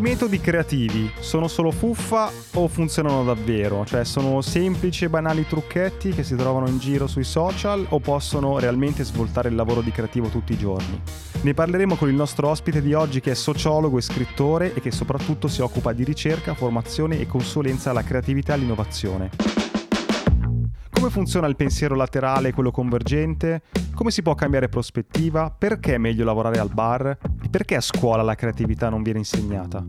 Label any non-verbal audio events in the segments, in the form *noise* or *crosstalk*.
I metodi creativi sono solo fuffa o funzionano davvero? Cioè sono semplici e banali trucchetti che si trovano in giro sui social o possono realmente svoltare il lavoro di creativo tutti i giorni? Ne parleremo con il nostro ospite di oggi che è sociologo e scrittore e che soprattutto si occupa di ricerca, formazione e consulenza alla creatività e all'innovazione. Come funziona il pensiero laterale e quello convergente? Come si può cambiare prospettiva? Perché è meglio lavorare al bar? E perché a scuola la creatività non viene insegnata?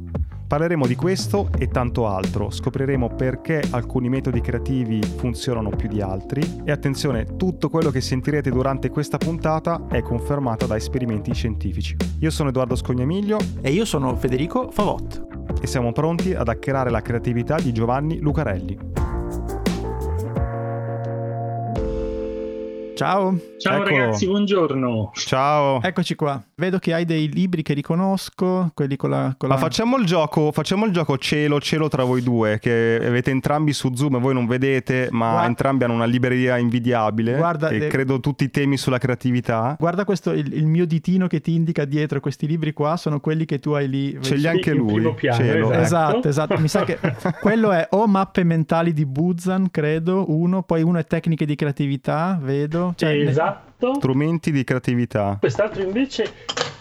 Parleremo di questo e tanto altro, scopriremo perché alcuni metodi creativi funzionano più di altri e attenzione, tutto quello che sentirete durante questa puntata è confermato da esperimenti scientifici. Io sono Edoardo Scognamiglio e io sono Federico Favot e siamo pronti ad hackerare la creatività di Giovanni Lucarelli. Ciao. Ciao Eccolo. ragazzi, buongiorno. Ciao. Eccoci qua. Vedo che hai dei libri che riconosco, quelli con la... Con Ma la... facciamo il gioco, facciamo il gioco cielo, cielo tra voi due, che avete entrambi su Zoom e voi non vedete, ma guarda, entrambi hanno una libreria invidiabile. Guarda, e de... credo tutti i temi sulla creatività. Guarda questo, il, il, mio ditino che ti indica dietro questi libri qua, sono quelli che tu hai lì. Ce li anche lui. Piano, cielo. Esatto. esatto, esatto. Mi sa che *laughs* quello è o mappe mentali di Buzan, credo, uno, poi uno è tecniche di creatività, vedo. Cioè, esatto. Strumenti di creatività. Quest'altro invece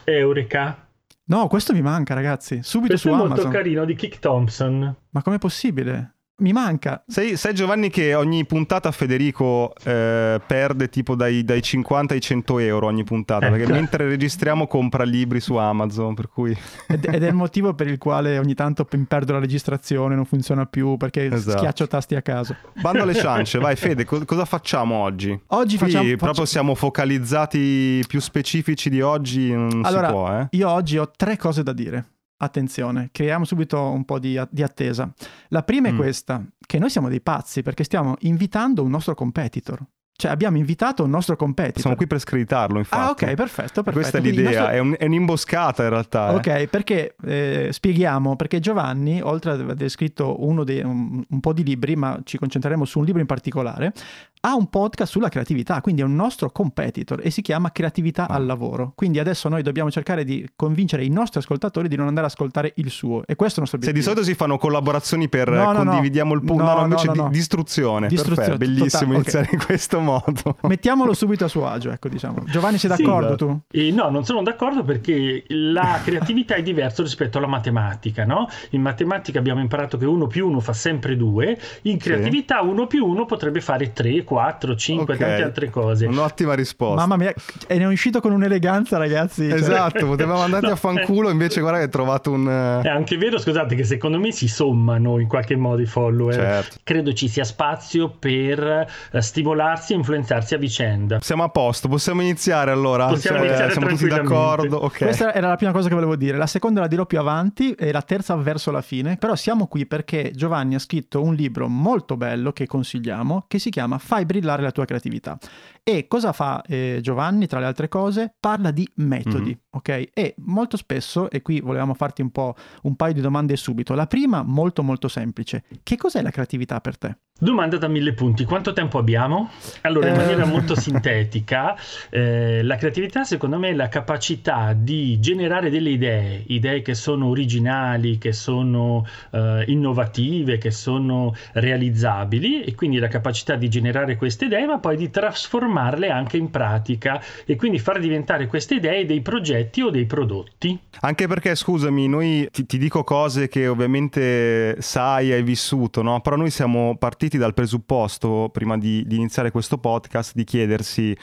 è Eureka. No, questo mi manca, ragazzi. Subito questo su è Amazon. molto carino di Kick Thompson. Ma com'è possibile? Mi manca. Sai, sai, Giovanni che ogni puntata Federico eh, perde tipo dai, dai, 50 ai 100 euro ogni puntata, ecco. perché mentre registriamo compra libri su Amazon, per cui... ed, ed, è il motivo per il quale ogni tanto perdo la registrazione, non funziona più, perché esatto. schiaccio tasti a caso. Bando alle *laughs* ciance, vai Fede, co- cosa facciamo oggi? Oggi Qui facciamo... proprio faccio... siamo focalizzati più specifici di oggi, non allora, si può, eh? Io oggi ho tre cose da dire. Attenzione, creiamo subito un po' di, di attesa. La prima mm. è questa, che noi siamo dei pazzi perché stiamo invitando un nostro competitor. Cioè abbiamo invitato un nostro competitor. Siamo qui per screditarlo, infatti. Ah, ok, perfetto, perfetto. Questa è l'idea, nostro... è, un, è, un'imboscata in realtà. Eh. Ok, perché eh, spieghiamo, perché Giovanni, oltre ad aver scritto dei, un, un, po' di libri, ma ci concentreremo su un libro in particolare, ha un podcast sulla creatività, quindi è un nostro competitor e si chiama Creatività al lavoro. Quindi adesso noi dobbiamo cercare di convincere i nostri ascoltatori di non andare ad ascoltare il suo e questo è il nostro obiettivo. Se di solito si fanno collaborazioni per no, no, condividiamo no. il punto, no, no, invece di, distruzione. distruzione. Perfetto, bellissimo totale, iniziare okay. in questo modo. Mettiamolo subito a suo agio, ecco diciamo. Giovanni sei d'accordo sì, tu? Eh, no, non sono d'accordo perché la creatività è diversa rispetto alla matematica, no? In matematica abbiamo imparato che 1 più 1 fa sempre 2, in creatività 1 sì. più 1 potrebbe fare 3, 4, 5 okay. tante altre cose. Un'ottima risposta. Mamma mia, e ne è uscito con un'eleganza, ragazzi. Cioè. Esatto, potevamo *laughs* andare no, a fanculo, invece guarda che hai trovato un... È anche vero, scusate, che secondo me si sommano in qualche modo i follower. Certo. Credo ci sia spazio per uh, stimolarsi e influenzarsi a vicenda. Siamo a posto, possiamo iniziare allora? Possiamo cioè, iniziare siamo tutti d'accordo? Okay. Questa era la prima cosa che volevo dire. La seconda la dirò più avanti e la terza verso la fine. Però siamo qui perché Giovanni ha scritto un libro molto bello che consigliamo che si chiama Fai brillare la tua creatività. E cosa fa eh, Giovanni, tra le altre cose? Parla di metodi, mm-hmm. ok? E molto spesso, e qui volevamo farti un po' un paio di domande subito. La prima, molto molto semplice. Che cos'è la creatività per te? Domanda da mille punti. Quanto tempo abbiamo? Allora, in maniera molto *laughs* sintetica, eh, la creatività secondo me è la capacità di generare delle idee, idee che sono originali, che sono eh, innovative, che sono realizzabili e quindi la capacità di generare queste idee, ma poi di trasformarle anche in pratica e quindi far diventare queste idee dei progetti o dei prodotti. Anche perché, scusami, noi ti, ti dico cose che ovviamente sai, hai vissuto, no? Però noi siamo partiti dal presupposto, prima di, di iniziare questo podcast, di chiedersi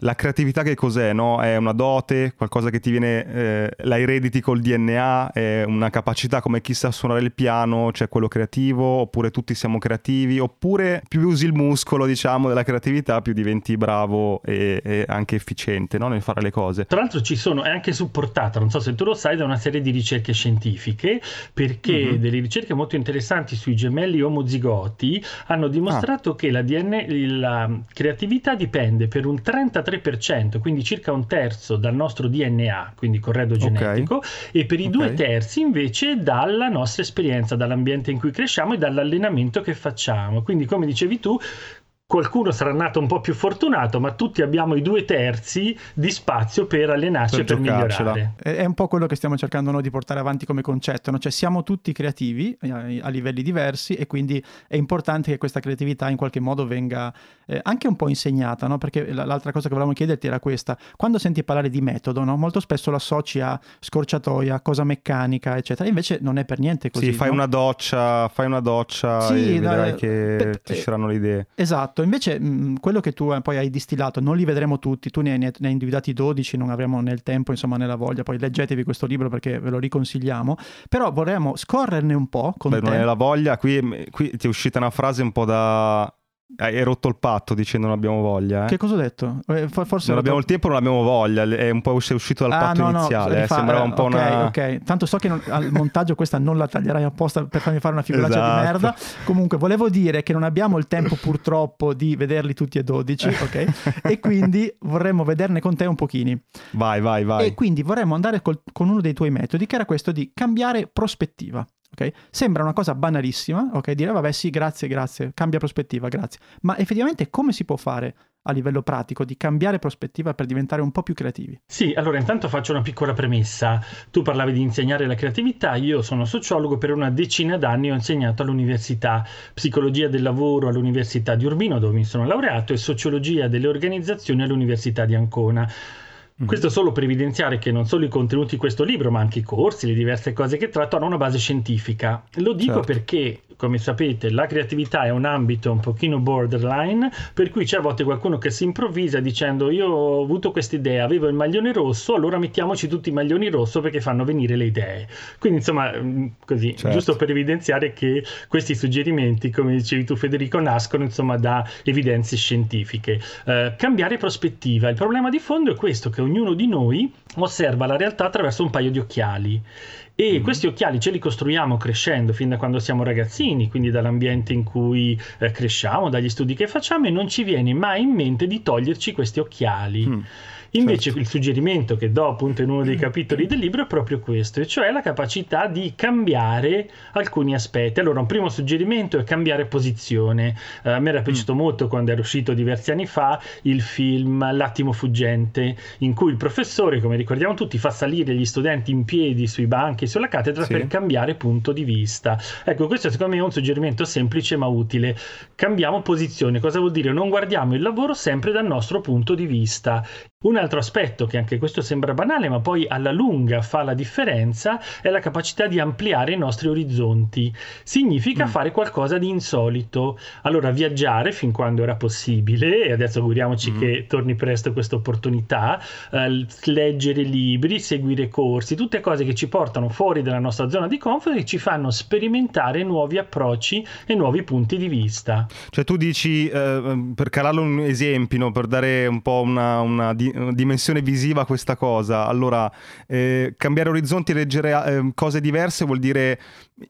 la creatività che cos'è? No? È una dote, qualcosa che ti viene, eh, la erediti col DNA, è una capacità come chi sa suonare il piano, cioè quello creativo, oppure tutti siamo creativi, oppure più usi il muscolo, diciamo, della creatività, più diventi bravo e, e anche efficiente no? nel fare le cose. Tra l'altro ci sono, è anche supportata, non so se tu lo sai, da una serie di ricerche scientifiche, perché mm-hmm. delle ricerche molto interessanti sui gemelli omozigoti hanno dimostrato ah. che la, DNA, la creatività dipende per un 33 3%, quindi circa un terzo dal nostro DNA, quindi corredo genetico, okay. e per i okay. due terzi invece dalla nostra esperienza, dall'ambiente in cui cresciamo e dall'allenamento che facciamo. Quindi come dicevi tu, qualcuno sarà nato un po' più fortunato, ma tutti abbiamo i due terzi di spazio per allenarci per e per migliorare. È un po' quello che stiamo cercando noi di portare avanti come concetto, no? cioè siamo tutti creativi a, a, livelli diversi e quindi è importante che questa creatività in qualche modo venga eh, anche un po' insegnata, no? perché l'altra cosa che volevamo chiederti era questa, quando senti parlare di metodo, no? molto spesso lo associ a scorciatoia, cosa meccanica, eccetera, invece non è per niente così. Sì, fai una doccia, fai una doccia sì, e vedrai da, che pe, ti usciranno le idee. Esatto Esatto, invece mh, quello che tu eh, poi hai distillato non li vedremo tutti, tu ne hai, ne hai individuati 12, non avremo né il tempo insomma né la voglia, poi leggetevi questo libro perché ve lo riconsigliamo, però vorremmo scorrerne un po' con Beh, te. non è la voglia, qui, qui ti è uscita una frase un po' da hai rotto il patto dicendo non abbiamo voglia. Eh? Che cosa ho detto? Eh, forse non abbiamo il tempo, non abbiamo voglia. È un po' uscito dal ah, patto no, iniziale. No, eh, sembrava un po' okay, una. Ok, tanto so che non, al montaggio questa non la taglierai apposta per farmi fare una figuraccia esatto. di merda. Comunque, volevo dire che non abbiamo il tempo purtroppo di vederli tutti e 12, ok? e quindi vorremmo vederne con te un pochini. Vai, vai, vai. E quindi vorremmo andare col, con uno dei tuoi metodi, che era questo di cambiare prospettiva. Okay? Sembra una cosa banalissima, ok? Dire vabbè sì, grazie, grazie, cambia prospettiva, grazie. Ma effettivamente come si può fare a livello pratico di cambiare prospettiva per diventare un po' più creativi? Sì, allora intanto faccio una piccola premessa. Tu parlavi di insegnare la creatività, io sono sociologo, per una decina d'anni ho insegnato all'università psicologia del lavoro all'Università di Urbino, dove mi sono laureato, e sociologia delle organizzazioni all'Università di Ancona. Mm-hmm. Questo solo per evidenziare che non solo i contenuti di questo libro, ma anche i corsi, le diverse cose che tratto hanno una base scientifica. Lo dico certo. perché come sapete, la creatività è un ambito un pochino borderline, per cui c'è a volte qualcuno che si improvvisa dicendo io ho avuto questa idea, avevo il maglione rosso, allora mettiamoci tutti i maglioni rosso perché fanno venire le idee. Quindi insomma, mm, così, certo. giusto per evidenziare che questi suggerimenti, come dicevi tu Federico, nascono insomma da evidenze scientifiche. Uh, cambiare prospettiva. Il problema di fondo è questo, che ognuno di noi osserva la realtà attraverso un paio di occhiali e mm-hmm. questi occhiali ce li costruiamo crescendo fin da quando siamo ragazzini, quindi dall'ambiente in cui eh, cresciamo, dagli studi che facciamo e non ci viene mai in mente di toglierci questi occhiali. Mm. Invece certo. il suggerimento che do appunto in uno dei capitoli del libro è proprio questo, e cioè la capacità di cambiare alcuni aspetti. Allora, un primo suggerimento è cambiare posizione. Uh, a me era piaciuto mm. molto quando era uscito diversi anni fa il film L'attimo fuggente, in cui il professore, come ricordiamo tutti, fa salire gli studenti in piedi sui banchi e sulla cattedra sì. per cambiare punto di vista. Ecco, questo secondo me è un suggerimento semplice ma utile. Cambiamo posizione, cosa vuol dire? Non guardiamo il lavoro sempre dal nostro punto di vista. Un altro aspetto, che anche questo sembra banale, ma poi alla lunga fa la differenza, è la capacità di ampliare i nostri orizzonti. Significa mm. fare qualcosa di insolito. Allora, viaggiare fin quando era possibile, e adesso auguriamoci mm. che torni presto questa opportunità, eh, leggere libri, seguire corsi, tutte cose che ci portano fuori dalla nostra zona di comfort e ci fanno sperimentare nuovi approcci e nuovi punti di vista. Cioè, tu dici, eh, per calarlo un esempio, per dare un po' una, una di dimensione visiva questa cosa. Allora, eh, cambiare orizzonti e leggere eh, cose diverse vuol dire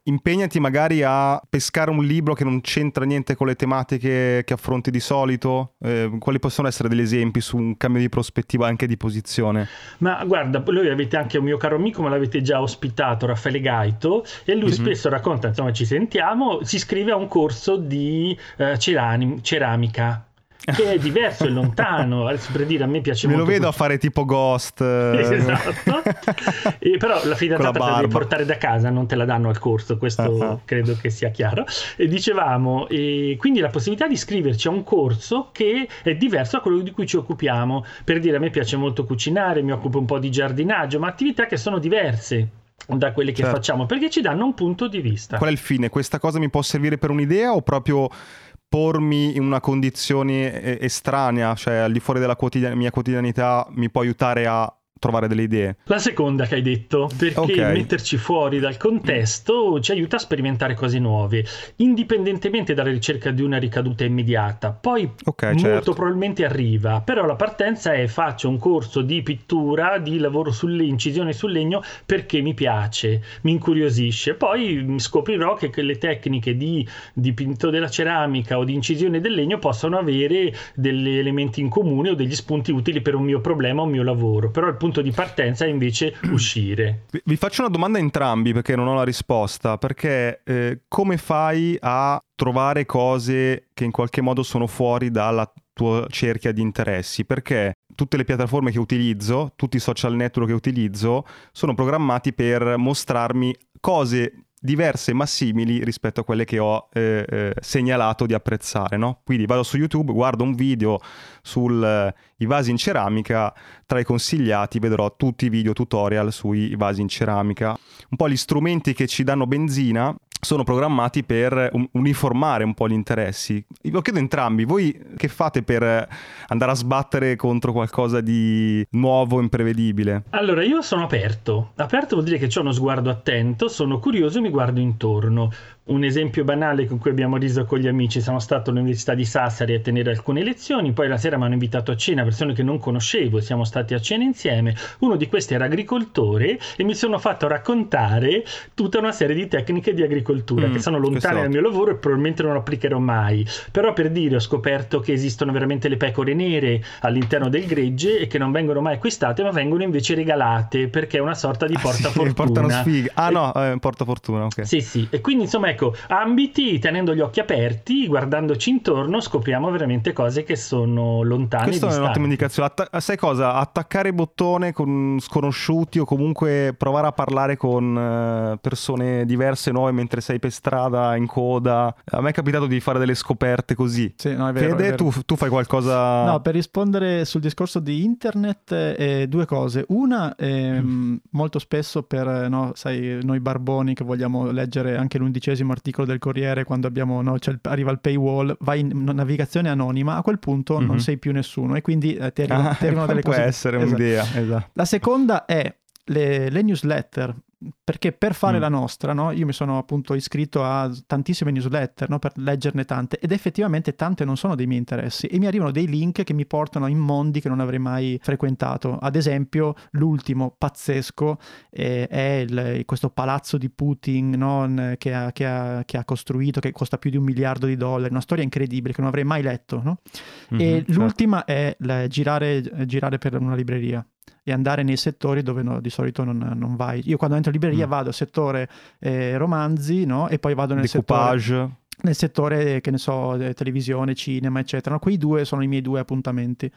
impegnati magari a pescare un libro che non c'entra niente con le tematiche che affronti di solito. Eh, quali possono essere degli esempi su un cambio di prospettiva anche di posizione? Ma guarda, voi avete anche un mio caro amico, ma l'avete già ospitato, Raffaele Gaito, e lui mm-hmm. spesso racconta, insomma ci sentiamo, si iscrive a un corso di eh, ceramica che è diverso e lontano. Adesso per dire, a me piace me molto. Me lo vedo tutto. a fare tipo ghost. Eh. *laughs* esatto. e però la fidanzata la devi portare da casa, non te la danno al corso, questo uh-huh. credo che sia chiaro. E dicevamo, e quindi la possibilità di iscriverci a un corso che è diverso da quello di cui ci occupiamo. Per dire, a me piace molto cucinare, mi occupo un po' di giardinaggio, ma attività che sono diverse da quelle che certo. facciamo perché ci danno un punto di vista. Qual è il fine? Questa cosa mi può servire per un'idea o proprio pormi in una condizione estranea, cioè al di fuori della quotidian- mia quotidianità, mi può aiutare a trovare delle idee. La seconda che hai detto, perché okay. metterci fuori dal contesto ci aiuta a sperimentare cose nuove, indipendentemente dalla ricerca di una ricaduta immediata. Poi okay, molto certo. probabilmente arriva, però la partenza è faccio un corso di pittura, di lavoro sull'incisione sul legno perché mi piace, mi incuriosisce. Poi scoprirò che le tecniche di dipinto della ceramica o di incisione del legno possono avere degli elementi in comune o degli spunti utili per un mio problema o un mio lavoro. Però il punto punto di partenza è invece uscire. Vi faccio una domanda a entrambi perché non ho la risposta, perché eh, come fai a trovare cose che in qualche modo sono fuori dalla tua cerchia di interessi? Perché tutte le piattaforme che utilizzo, tutti i social network che utilizzo, sono programmati per mostrarmi cose diverse ma simili rispetto a quelle che ho eh, eh, segnalato di apprezzare. No? Quindi vado su YouTube, guardo un video sui eh, vasi in ceramica, tra i consigliati vedrò tutti i video tutorial sui vasi in ceramica. Un po' gli strumenti che ci danno benzina sono programmati per uniformare un po' gli interessi. Lo chiedo entrambi, voi che fate per andare a sbattere contro qualcosa di nuovo, imprevedibile? Allora, io sono aperto. Aperto vuol dire che ho uno sguardo attento, sono curioso e mi guardo intorno. Un esempio banale con cui abbiamo riso con gli amici, sono stato all'Università di Sassari a tenere alcune lezioni, poi la sera mi hanno invitato a cena persone che non conoscevo, siamo stati a cena insieme, uno di questi era agricoltore e mi sono fatto raccontare tutta una serie di tecniche di agricoltura mm, che sono lontane dal mio lavoro e probabilmente non applicherò mai, però per dire ho scoperto che esistono veramente le pecore nere all'interno del gregge e che non vengono mai acquistate ma vengono invece regalate perché è una sorta di portafortuna. Ah, sì, portano sfiga. Ah no, eh, portafortuna, ok. Sì, sì, e quindi insomma ecco, ambiti, tenendo gli occhi aperti, guardandoci intorno, scopriamo veramente cose che sono lontane. Questa è un'ottima indicazione. Atta- sai cosa? Attaccare bottone con sconosciuti o comunque provare a parlare con uh, persone diverse, nuove mentre sei per strada, in coda. A me è capitato di fare delle scoperte così. Sì, no, è vero, Fede, è vero. Tu, tu, fai qualcosa... No, per rispondere sul discorso di internet, eh, due cose. Una, eh, mm. molto spesso per, no, sai, noi barboni che vogliamo leggere anche l'undicesimo primo articolo del Corriere quando abbiamo, no, cioè, arriva il paywall, vai in navigazione anonima, a quel punto mm-hmm. non mhm. sei più nessuno e quindi eh, ti arrivano, ah, *laughs* ti arrivano delle può cose. Può essere esatto. un'idea. Esatto. La seconda è le, le newsletter perché per fare mm. la nostra, no, io mi sono appunto iscritto a tantissime newsletter no, per leggerne tante ed effettivamente tante non sono dei miei interessi e mi arrivano dei link che mi portano in mondi che non avrei mai frequentato. Ad esempio, l'ultimo pazzesco eh, è il, questo palazzo di Putin no, che, ha, che, ha, che, ha, costruito, che costa più di un miliardo di dollari, una storia incredibile che non avrei mai letto. Mm-hmm, e certo. l'ultima è girare, girare per una libreria e andare nei settori dove no, di solito non, non, vai. Io quando entro in libreria mm. vado al settore eh, romanzi no? e poi vado nel Decoupage. settore nel settore, che ne so, televisione, cinema, eccetera. No, quei due sono i miei due appuntamenti.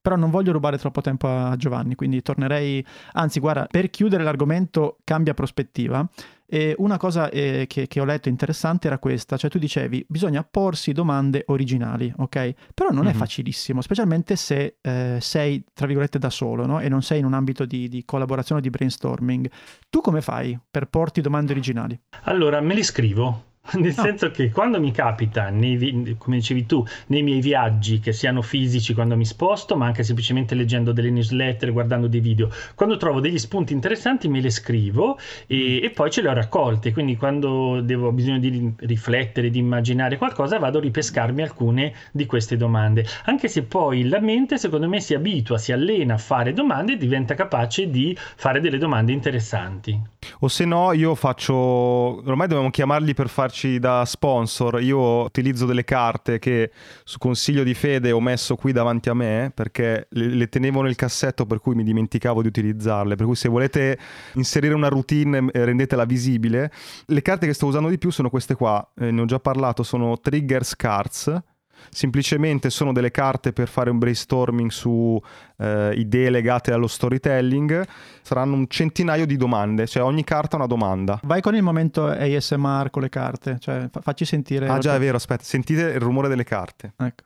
Però non voglio rubare troppo tempo a Giovanni, quindi tornerei... Anzi, guarda, per chiudere l'argomento cambia prospettiva. E una cosa eh, che, che, ho letto interessante era questa, cioè tu dicevi bisogna porsi domande originali, ok? Però non mm-hmm. è mhm. facilissimo, specialmente se eh, sei, tra virgolette, da solo, no? E non sei in un ambito di, di collaborazione o di brainstorming. Tu come fai per porti domande originali? Allora, me li scrivo *laughs* Nel no. senso che quando mi capita, nei, come dicevi tu, nei miei viaggi, che siano fisici quando mi sposto, ma anche semplicemente leggendo delle newsletter, guardando dei video, quando trovo degli spunti interessanti me le scrivo e, mm. e poi ce le ho raccolte. Quindi quando devo, ho bisogno di riflettere, di immaginare qualcosa, vado a ripescarmi alcune di queste domande. Anche se poi la mente, secondo me, si abitua, si allena a fare domande e diventa capace di fare delle domande interessanti. O se no, io faccio. Ormai dobbiamo chiamarli per farci farci da sponsor, io utilizzo delle carte che su consiglio di Fede ho messo qui davanti a me perché le, le tenevo nel cassetto per cui mi dimenticavo di utilizzarle. Per cui se volete inserire una routine eh, rendetela visibile. Le carte che sto usando di più sono queste qua, eh, ne ho già parlato, sono Triggers Cards semplicemente sono delle carte per fare un brainstorming su eh, idee legate allo storytelling. Saranno un centinaio di domande, cioè ogni carta una domanda. Vai con il momento ASMR con le carte, cioè facci sentire. Ah, già, è vero, aspetta, sentite il rumore delle carte. Ecco.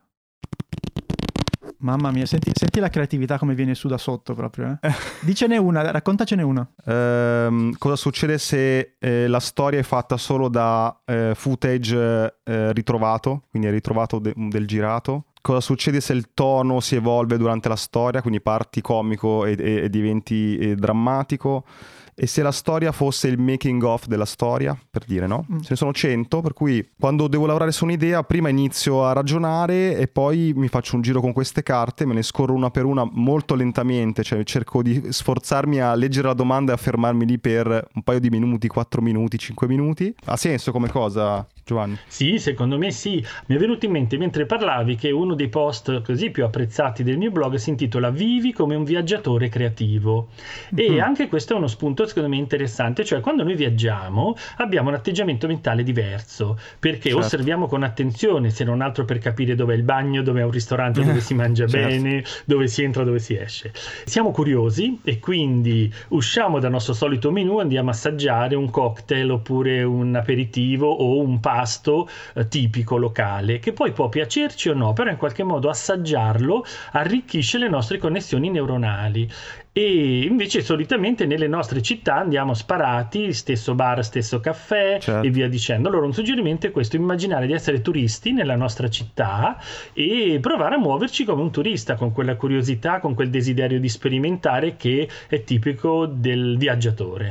Mamma mia, senti, senti, la creatività come viene su da sotto proprio. Eh? *laughs* Dicene una, raccontacene una. Ehm, cosa succede se eh, la storia è fatta solo da eh, footage eh, ritrovato, quindi è ritrovato de- del girato? Cosa succede se il tono si evolve durante la storia, quindi parti comico e, e, e diventi eh, drammatico? E se la storia fosse il making of della storia, per dire no? Mm. Ce ne sono 100, per cui quando devo lavorare su un'idea, prima inizio a ragionare e poi mi faccio un giro con queste carte, me ne scorro una per una molto lentamente, cioè cerco di sforzarmi a leggere la domanda e a fermarmi lì per un paio di minuti, 4 minuti, 5 minuti. Ha senso come cosa? Giovanni? Sì, secondo me sì. Mi è venuto in mente mentre parlavi che uno dei post così più apprezzati del mio blog si intitola Vivi come un viaggiatore creativo. E mm-hmm. anche questo è uno spunto secondo me interessante, cioè quando noi viaggiamo abbiamo un atteggiamento mentale diverso, perché certo. osserviamo con attenzione, se non altro per capire dove è il bagno, dove è un ristorante dove si *laughs* mangia certo. bene, dove si entra, dove si esce. Siamo curiosi e quindi usciamo dal nostro solito menu, andiamo a assaggiare un cocktail oppure un aperitivo o un pasto eh, tipico locale, che poi può piacerci o no, però in qualche modo assaggiarlo arricchisce le nostre connessioni neuronali e invece solitamente nelle nostre città andiamo sparati, stesso bar, stesso caffè certo. e via dicendo. Allora un suggerimento è questo, immaginare di essere turisti nella nostra città e provare a muoverci come un turista, con quella curiosità, con quel desiderio di sperimentare che è tipico del viaggiatore.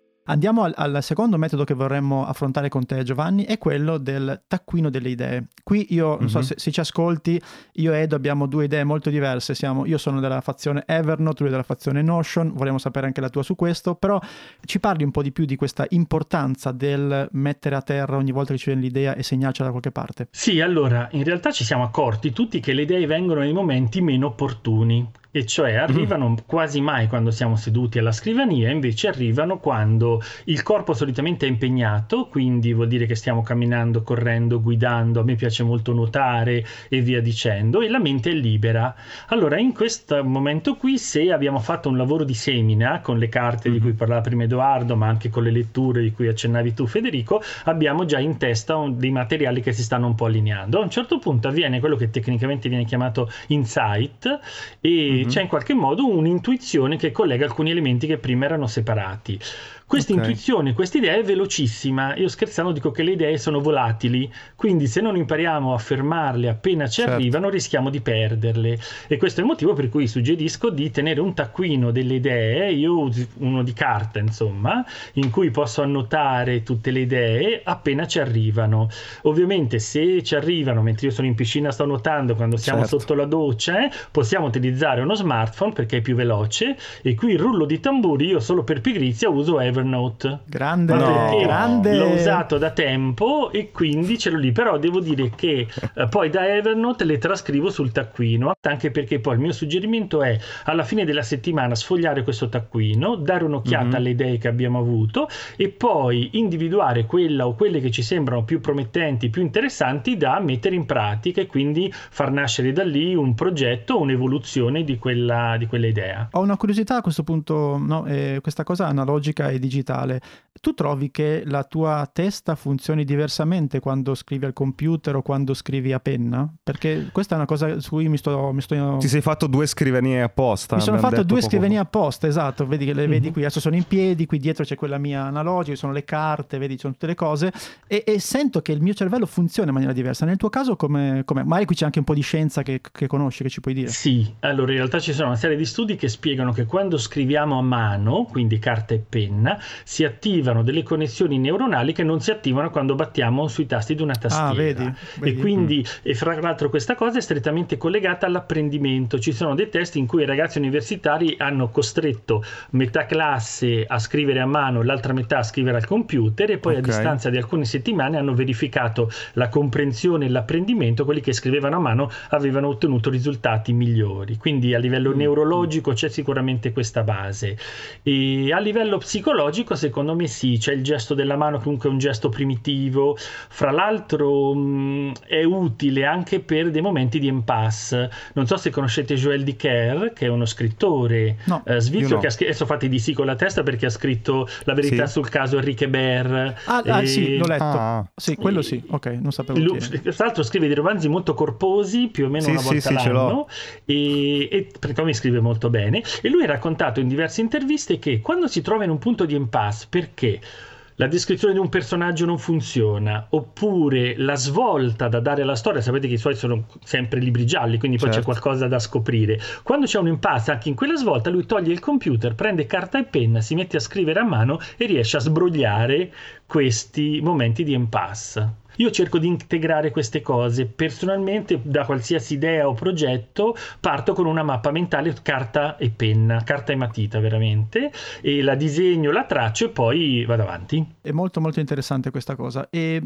Andiamo al, al, secondo metodo che vorremmo affrontare con te Giovanni, è quello del taccuino delle idee. Qui io, non mm-hmm. so mhm. se, se, ci ascolti, io e Edo abbiamo due idee molto diverse, Siamo, io sono della fazione Evernote, lui della fazione Notion, vorremmo sapere anche la tua su questo, però ci parli un po' di più di questa importanza del mettere a terra ogni volta che ci viene l'idea e segnarcela da qualche parte. Sì, allora, in realtà ci siamo accorti tutti che le idee vengono nei momenti meno opportuni e cioè arrivano mm. quasi mai quando siamo seduti alla scrivania, invece arrivano quando il corpo solitamente è impegnato, quindi vuol dire che stiamo camminando, correndo, guidando, a me piace molto nuotare e via dicendo, e la mente è libera. Allora, in questo momento qui, se abbiamo fatto un lavoro di semina con le carte mm. di cui parlava prima Edoardo, ma anche con le letture di cui accennavi tu Federico, abbiamo già in testa un, dei materiali che si stanno un po' allineando. A un certo punto avviene quello che tecnicamente viene chiamato insight e mm-hmm. C'è in qualche modo un'intuizione che collega alcuni elementi che prima erano separati. Questa okay. intuizione, questa idea è velocissima. Io scherzando dico che le idee sono volatili, quindi se non impariamo a fermarle appena ci certo. arrivano rischiamo di perderle. E questo è il motivo per cui suggerisco di tenere un taccuino delle idee, io uso uno di carta insomma, in cui posso annotare tutte le idee appena ci arrivano. Ovviamente se ci arrivano mentre io sono in piscina sto nuotando, quando siamo certo. sotto la doccia, eh, possiamo utilizzare uno smartphone perché è più veloce e qui il rullo di tamburi io solo per pigrizia uso Evernote Evernote. Grande, no. grande. L'ho usato da tempo e quindi ce l'ho lì. Però devo dire che eh, poi da Evernote le trascrivo sul taccuino, anche perché poi il mio suggerimento è alla fine della settimana sfogliare questo taccuino, dare un'occhiata mm-hmm. alle idee che abbiamo avuto e poi individuare quella o quelle che ci sembrano più promettenti, più interessanti da mettere in pratica e quindi far nascere da lì un progetto un'evoluzione di quella, di quella idea. Ho una curiosità a questo punto, no? eh, questa cosa analogica e di digitale, tu trovi che la tua testa funzioni diversamente quando scrivi al computer o quando scrivi a penna? Perché questa è una cosa su cui mi sto... Mi sto... Ti sei fatto due scrivanie apposta. Mi sono fatto due scrivanie apposta, esatto. Vedi che le mm-hmm. vedi qui, adesso sono in piedi, qui dietro c'è quella mia analogica, sono le carte, vedi, sono tutte le cose e, e sento che il mio cervello funziona in maniera diversa. Nel tuo caso come... come... Magari qui c'è anche un po' di scienza che, che conosci, che ci puoi dire. Sì, allora in realtà ci sono una serie di studi che spiegano che quando scriviamo a mano, quindi carta e penna, si attivano delle connessioni neuronali che non si attivano quando battiamo sui tasti di una tastiera. Ah, vedi, vedi. E quindi, mm. e fra l'altro, questa cosa è strettamente collegata all'apprendimento. Ci sono dei test in cui i ragazzi universitari hanno costretto metà classe a scrivere a mano, l'altra metà a scrivere al computer, e poi okay. a distanza di alcune settimane hanno verificato la comprensione e l'apprendimento. Quelli che scrivevano a mano avevano ottenuto risultati migliori. Quindi a livello mm. neurologico c'è sicuramente questa base. E a livello psicologico, secondo me, sì, c'è il gesto della mano comunque è un gesto primitivo, fra l'altro mh, è utile anche per dei momenti di impasse. Non so se conoscete Joël Dicker, che è uno scrittore no, eh, svizzero no. che ha scritto, adesso fate di sì con la testa perché ha scritto La verità sì. sul caso Enrique Ber. Ah, ah e... ah, sì, l'ho letto. Ah. Sì, quello sì, ok, non sapevo. Lui, tra l'altro scrive dei romanzi molto corposi, più o meno sì, una volta sì, l'anno, e, e perché mi scrive molto bene. E lui ha raccontato in diverse interviste che quando si trova in un punto di impasse, perché la descrizione di un personaggio non funziona, oppure la svolta da dare alla storia, sapete che i suoi sono sempre libri gialli, quindi poi certo. c'è qualcosa da scoprire. Quando c'è un impasse, anche in quella svolta, lui toglie il computer, prende carta e penna, si mette a scrivere a mano e riesce a sbrogliare questi momenti di impasse. Io cerco di integrare queste cose. Personalmente, da qualsiasi idea o progetto, parto con una mappa mentale, carta e penna, carta e matita veramente, e la disegno, la traccio e poi vado avanti. È molto molto interessante questa cosa. E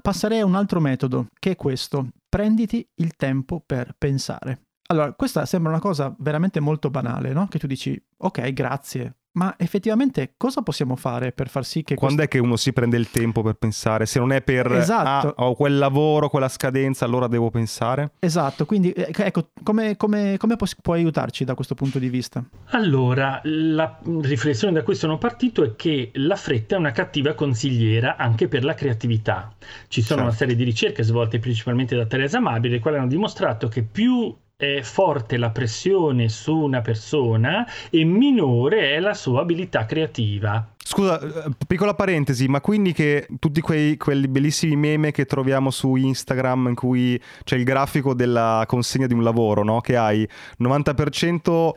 passerei a un altro metodo, che è questo. Prenditi il tempo per pensare. Allora, questa sembra una cosa veramente molto banale, no? Che tu dici, ok, grazie, ma effettivamente cosa possiamo fare per far sì che... Quando questo... è che uno si prende il tempo per pensare? Se non è per... Esatto. Ah, ho quel lavoro, quella scadenza, allora devo pensare? Esatto, quindi eh, ecco, come, come, come può aiutarci da questo punto di vista? Allora, la riflessione da cui sono partito è che la fretta è una cattiva consigliera anche per la creatività. Ci sono certo. una serie di ricerche svolte principalmente da Teresa Mabile, le quali hanno dimostrato che più è forte la pressione su una persona e minore è la sua abilità creativa. Scusa, eh, piccola parentesi, ma quindi che tutti quei, quelli bellissimi meme che troviamo su Instagram in cui c'è il grafico della consegna di un lavoro, no? Che hai 90%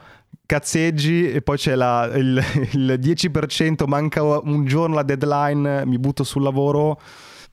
cazzeggi e poi c'è la, il, il 10% manca un giorno la deadline, mi butto sul lavoro,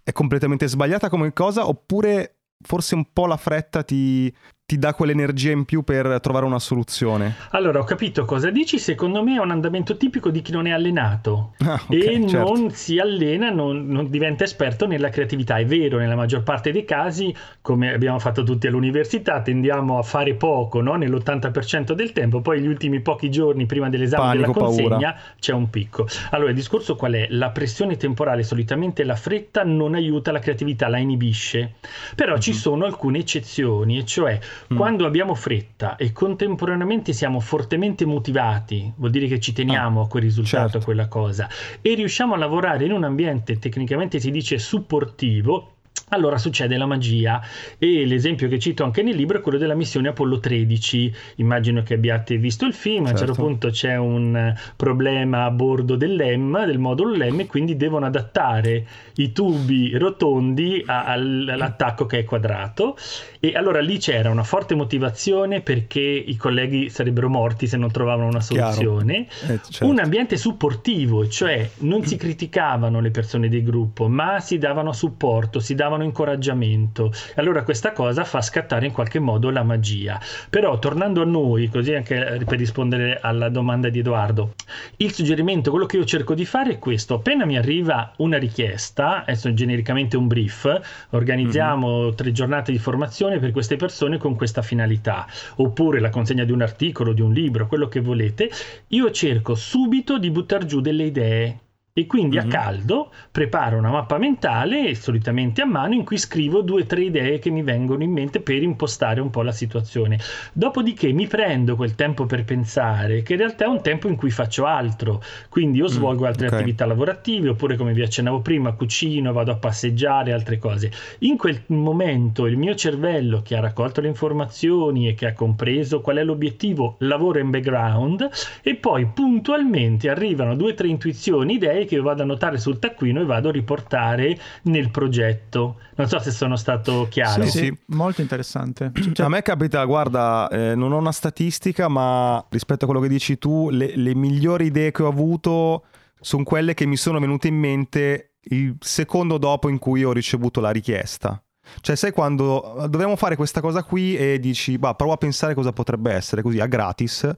è completamente sbagliata come cosa oppure forse un po' la fretta ti, ti dà quell'energia in più per trovare una soluzione. Allora, ho capito cosa dici. Secondo me è un andamento tipico di chi non è allenato ah, okay, e certo. non si allena, non, non, diventa esperto nella creatività. È vero, nella maggior parte dei casi, come abbiamo fatto tutti all'università, tendiamo a fare poco no? nell'80% del tempo, poi gli ultimi pochi giorni prima dell'esame Panico, della consegna paura. c'è un picco. Allora, il discorso qual è? La pressione temporale, solitamente la fretta non aiuta la creatività, la inibisce. Però mm-hmm. ci mhm. sono alcune eccezioni, e cioè Mm. Quando abbiamo fretta e contemporaneamente siamo fortemente motivati, vuol dire che ci teniamo ah, a quel risultato, certo. a quella cosa, e riusciamo a lavorare in un ambiente tecnicamente si dice supportivo, allora succede la magia e l'esempio che cito anche nel libro è quello della missione Apollo 13 immagino che abbiate visto il film certo. a un certo, certo punto c'è un problema a bordo dell'EM del modulo LEM e quindi devono adattare i tubi rotondi a, all'attacco che è quadrato e allora lì c'era una forte motivazione perché i colleghi sarebbero morti se non trovavano una soluzione eh, certo. un ambiente supportivo cioè non si *clears throat* criticavano le persone del gruppo ma si davano supporto si davano davano incoraggiamento. Allora questa cosa fa scattare in qualche modo la magia. Però tornando a noi, così anche per rispondere alla domanda di Edoardo, il suggerimento, quello che io cerco di fare è questo. Appena mi arriva una richiesta, adesso genericamente un brief, organizziamo mm-hmm. tre giornate di formazione per queste persone con questa finalità, oppure la consegna di un articolo, di un libro, quello che volete, io cerco subito di buttare giù delle idee e quindi mm-hmm. a caldo preparo una mappa mentale, solitamente a mano, in cui scrivo due o tre idee che mi vengono in mente per impostare un po' la situazione. Dopodiché mi prendo quel tempo per pensare, che in realtà è un tempo in cui faccio altro, quindi io mm, svolgo altre okay. attività lavorative, oppure come vi accennavo prima, cucino, vado a passeggiare, altre cose. In quel momento il mio cervello che ha raccolto le informazioni e che ha compreso qual è l'obiettivo, lavora in background e poi puntualmente arrivano due o tre intuizioni, idee che io vado a notare sul taccuino e vado a riportare nel progetto. Non so se sono stato chiaro. Sì, sì. molto interessante. *clears throat* Cioè... A me capita, guarda, eh, non ho una statistica, ma rispetto a quello che dici tu, le, le migliori idee che ho avuto sono quelle che mi sono venute in mente il secondo dopo in cui ho ricevuto la richiesta. Cioè, sai quando dobbiamo fare questa cosa qui e dici, bah, provo a pensare cosa potrebbe essere così a gratis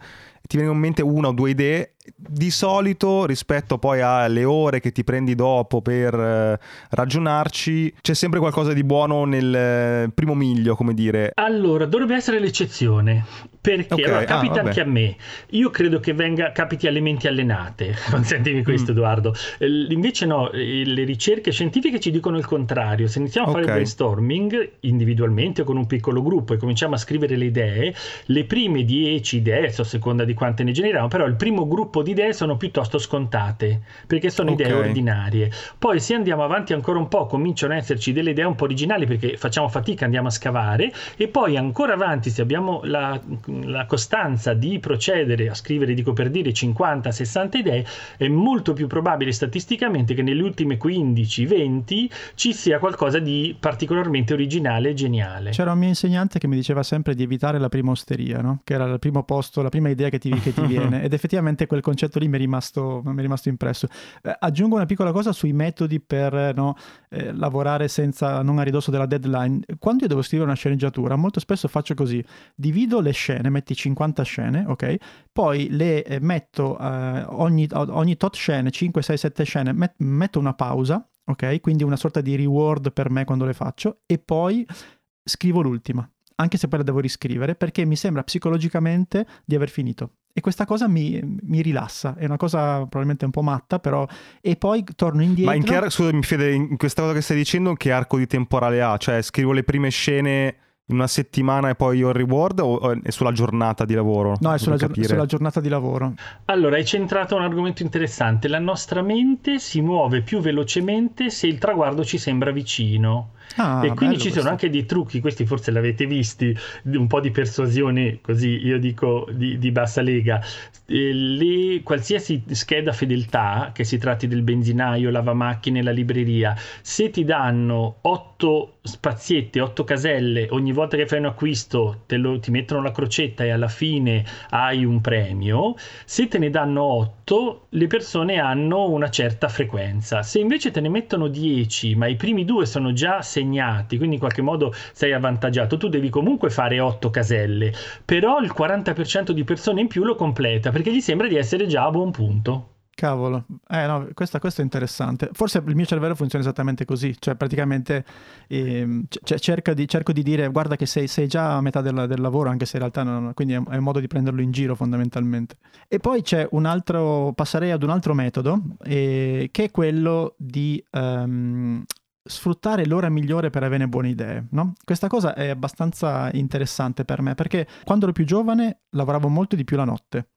ti vengono in mente una o due idee di solito rispetto poi alle ore che ti prendi dopo per eh, ragionarci c'è sempre qualcosa di buono nel eh, primo miglio come dire allora dovrebbe essere l'eccezione perché okay. allora, capita ah, anche a me io credo che venga capiti alle menti allenate *laughs* consentimi questo mm. Edoardo invece no le ricerche scientifiche ci dicono il contrario se iniziamo a fare okay. brainstorming individualmente o con un piccolo gruppo e cominciamo a scrivere le idee le prime 10 idee a seconda di quante ne generiamo però il primo gruppo di idee sono piuttosto scontate, perché sono okay. idee ordinarie. Poi se andiamo avanti ancora un po', cominciano ad esserci delle idee un po' originali perché facciamo fatica, andiamo a scavare, e poi ancora avanti, se abbiamo la, la costanza di procedere a scrivere, dico per dire, 50-60 idee, è molto più probabile statisticamente che nelle ultime 15-20 ci sia qualcosa di particolarmente originale e geniale. C'era un mio insegnante che mi diceva sempre di evitare la prima osteria, no? che era il primo posto, la prima idea che ti, che ti *laughs* viene, ed effettivamente quel concetto lì mi è rimasto, mi è rimasto impresso. Eh, aggiungo una piccola cosa sui metodi per no, eh, lavorare senza, non a ridosso della deadline. Quando io devo scrivere una sceneggiatura, molto spesso faccio così, divido le scene, metti 50 scene, ok? Poi le eh, metto eh, ogni, ogni tot scene, 5, 6, 7 scene, met, metto una pausa, ok? Quindi una sorta di reward per me quando le faccio e poi scrivo l'ultima anche se poi la devo riscrivere, perché mi sembra psicologicamente di aver finito. E questa cosa mi, mi, rilassa, è una cosa probabilmente un po' matta, però... E poi torno indietro... Ma in che, scusami Fede, in questa cosa che stai dicendo, che arco di temporale ha? Cioè, scrivo le prime scene in una settimana e poi ho il reward o è sulla giornata di lavoro? No, è sulla, gior- sulla, giornata di lavoro. Allora, hai centrato un argomento interessante. La nostra mente si muove più velocemente se il traguardo ci sembra vicino. Ah, e quindi ci sono questo. anche dei trucchi, questi forse l'avete visti, un po' di persuasione, così io dico di, di bassa lega. Eh, le, qualsiasi scheda fedeltà, che si tratti del benzinaio, lavamacchine, la libreria, se ti danno 8 spazietti, 8 caselle, ogni volta che fai un acquisto lo, ti mettono la crocetta e alla fine hai un premio, se te ne danno 8, le persone hanno una certa frequenza. Se invece te ne mettono 10, ma i primi due sono già segnati, quindi in qualche modo sei avvantaggiato, tu devi comunque fare 8 caselle, però il 40% di persone in più lo completa perché gli sembra di essere già a buon punto. Cavolo, eh no, questa, questo è interessante. Forse il mio cervello funziona esattamente così, cioè praticamente eh, c- di, cerco di dire guarda che sei, sei già a metà del, del, lavoro, anche se in realtà non, quindi è, è, un modo di prenderlo in giro fondamentalmente. E poi c'è un altro, passerei ad un altro metodo, eh, che è quello di um, sfruttare l'ora migliore per avere buone idee. No? Questa cosa è abbastanza interessante per me perché quando ero più giovane lavoravo molto di più la notte.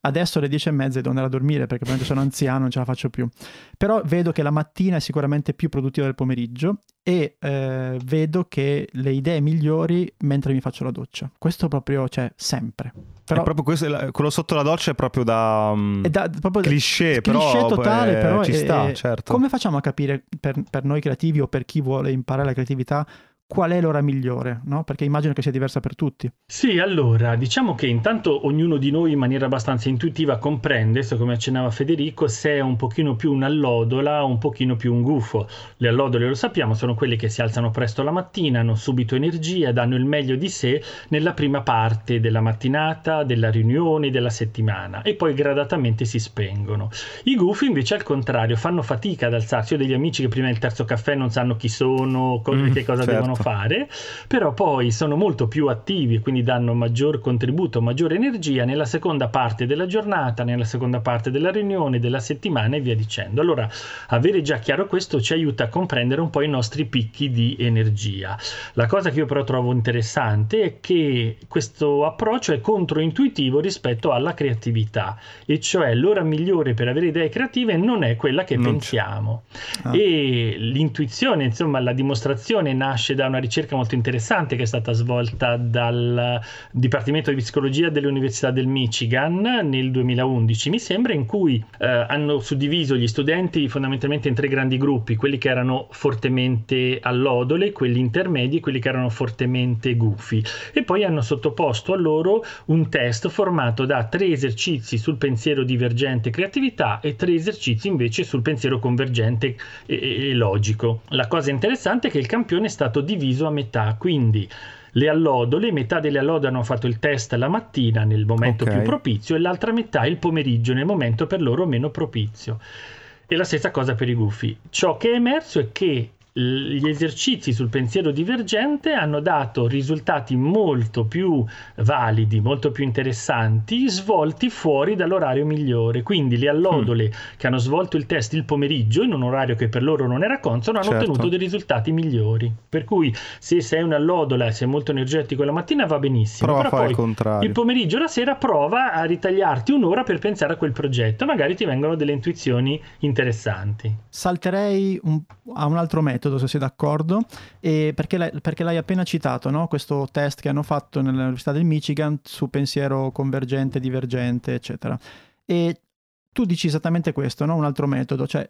Adesso alle 10 e mezza devo andare a dormire perché probabilmente sono anziano, non ce la faccio più. Però vedo che la mattina è sicuramente più produttiva del pomeriggio e eh, vedo che le idee migliori mentre mi faccio la doccia. Questo proprio c'è cioè, sempre. Però, proprio questo, quello sotto la doccia è proprio da, um, è da proprio cliché, cliché però, totale, eh, però ci è, sta, certo. Come facciamo a capire per, per noi creativi o per chi vuole imparare la creatività qual è l'ora migliore, no? Perché immagino che sia diversa per tutti. Sì, allora, diciamo che intanto ognuno di noi in maniera abbastanza intuitiva comprende, come accennava Federico, se è un pochino più un'allodola o un pochino più un gufo. Le allodole, lo sappiamo, sono quelle che si alzano presto la mattina, hanno subito energia, danno il meglio di sé nella prima parte della mattinata, della riunione, della settimana e poi gradatamente si spengono. I gufi invece al contrario fanno fatica ad alzarsi. Ho degli amici che prima del terzo caffè non sanno chi sono, mm, che cosa certo. devono fare, però poi sono molto più attivi e quindi danno maggior contributo, maggiore energia nella seconda parte della giornata, nella seconda parte della riunione, della settimana e via dicendo. Allora, avere già chiaro questo ci aiuta a comprendere un po' i nostri picchi di energia. La cosa che io però trovo interessante è che questo approccio è controintuitivo rispetto alla creatività, e cioè l'ora migliore per avere idee creative non è quella che non pensiamo. Ah. E l'intuizione, insomma, la dimostrazione nasce da una ricerca molto interessante che è stata svolta dal Dipartimento di Psicologia dell'Università del Michigan nel 2011, mi sembra, in cui eh, hanno suddiviso gli studenti fondamentalmente in tre grandi gruppi, quelli che erano fortemente allodole, quelli intermedi e quelli che erano fortemente gufi. E poi hanno sottoposto a loro un test formato da tre esercizi sul pensiero divergente e creatività e tre esercizi invece sul pensiero convergente e, e, logico. La cosa interessante è che il campione è stato diviso a metà, quindi le allodole, metà delle allodole hanno fatto il test la mattina nel momento okay. più propizio e l'altra metà il pomeriggio nel momento per loro meno propizio. E la stessa cosa per i gufi. Ciò che è emerso è che gli esercizi sul pensiero divergente hanno dato risultati molto più validi, molto più interessanti, svolti fuori dall'orario migliore. Quindi le allodole mm. che hanno svolto il test il pomeriggio, in un orario che per loro non era consono, hanno certo. ottenuto dei risultati migliori. Per cui se sei un'allodola e sei molto energetico la mattina va benissimo, prova però poi il, contrario. il pomeriggio e la sera prova a ritagliarti un'ora per pensare a quel progetto, magari ti vengono delle intuizioni interessanti. Salterei un, a un altro metodo metodo, se sei d'accordo, perché, l'hai, perché l'hai appena citato, no? questo test che hanno fatto nell'Università del Michigan su pensiero convergente, divergente, eccetera. E tu dici esattamente questo, no? un altro metodo, cioè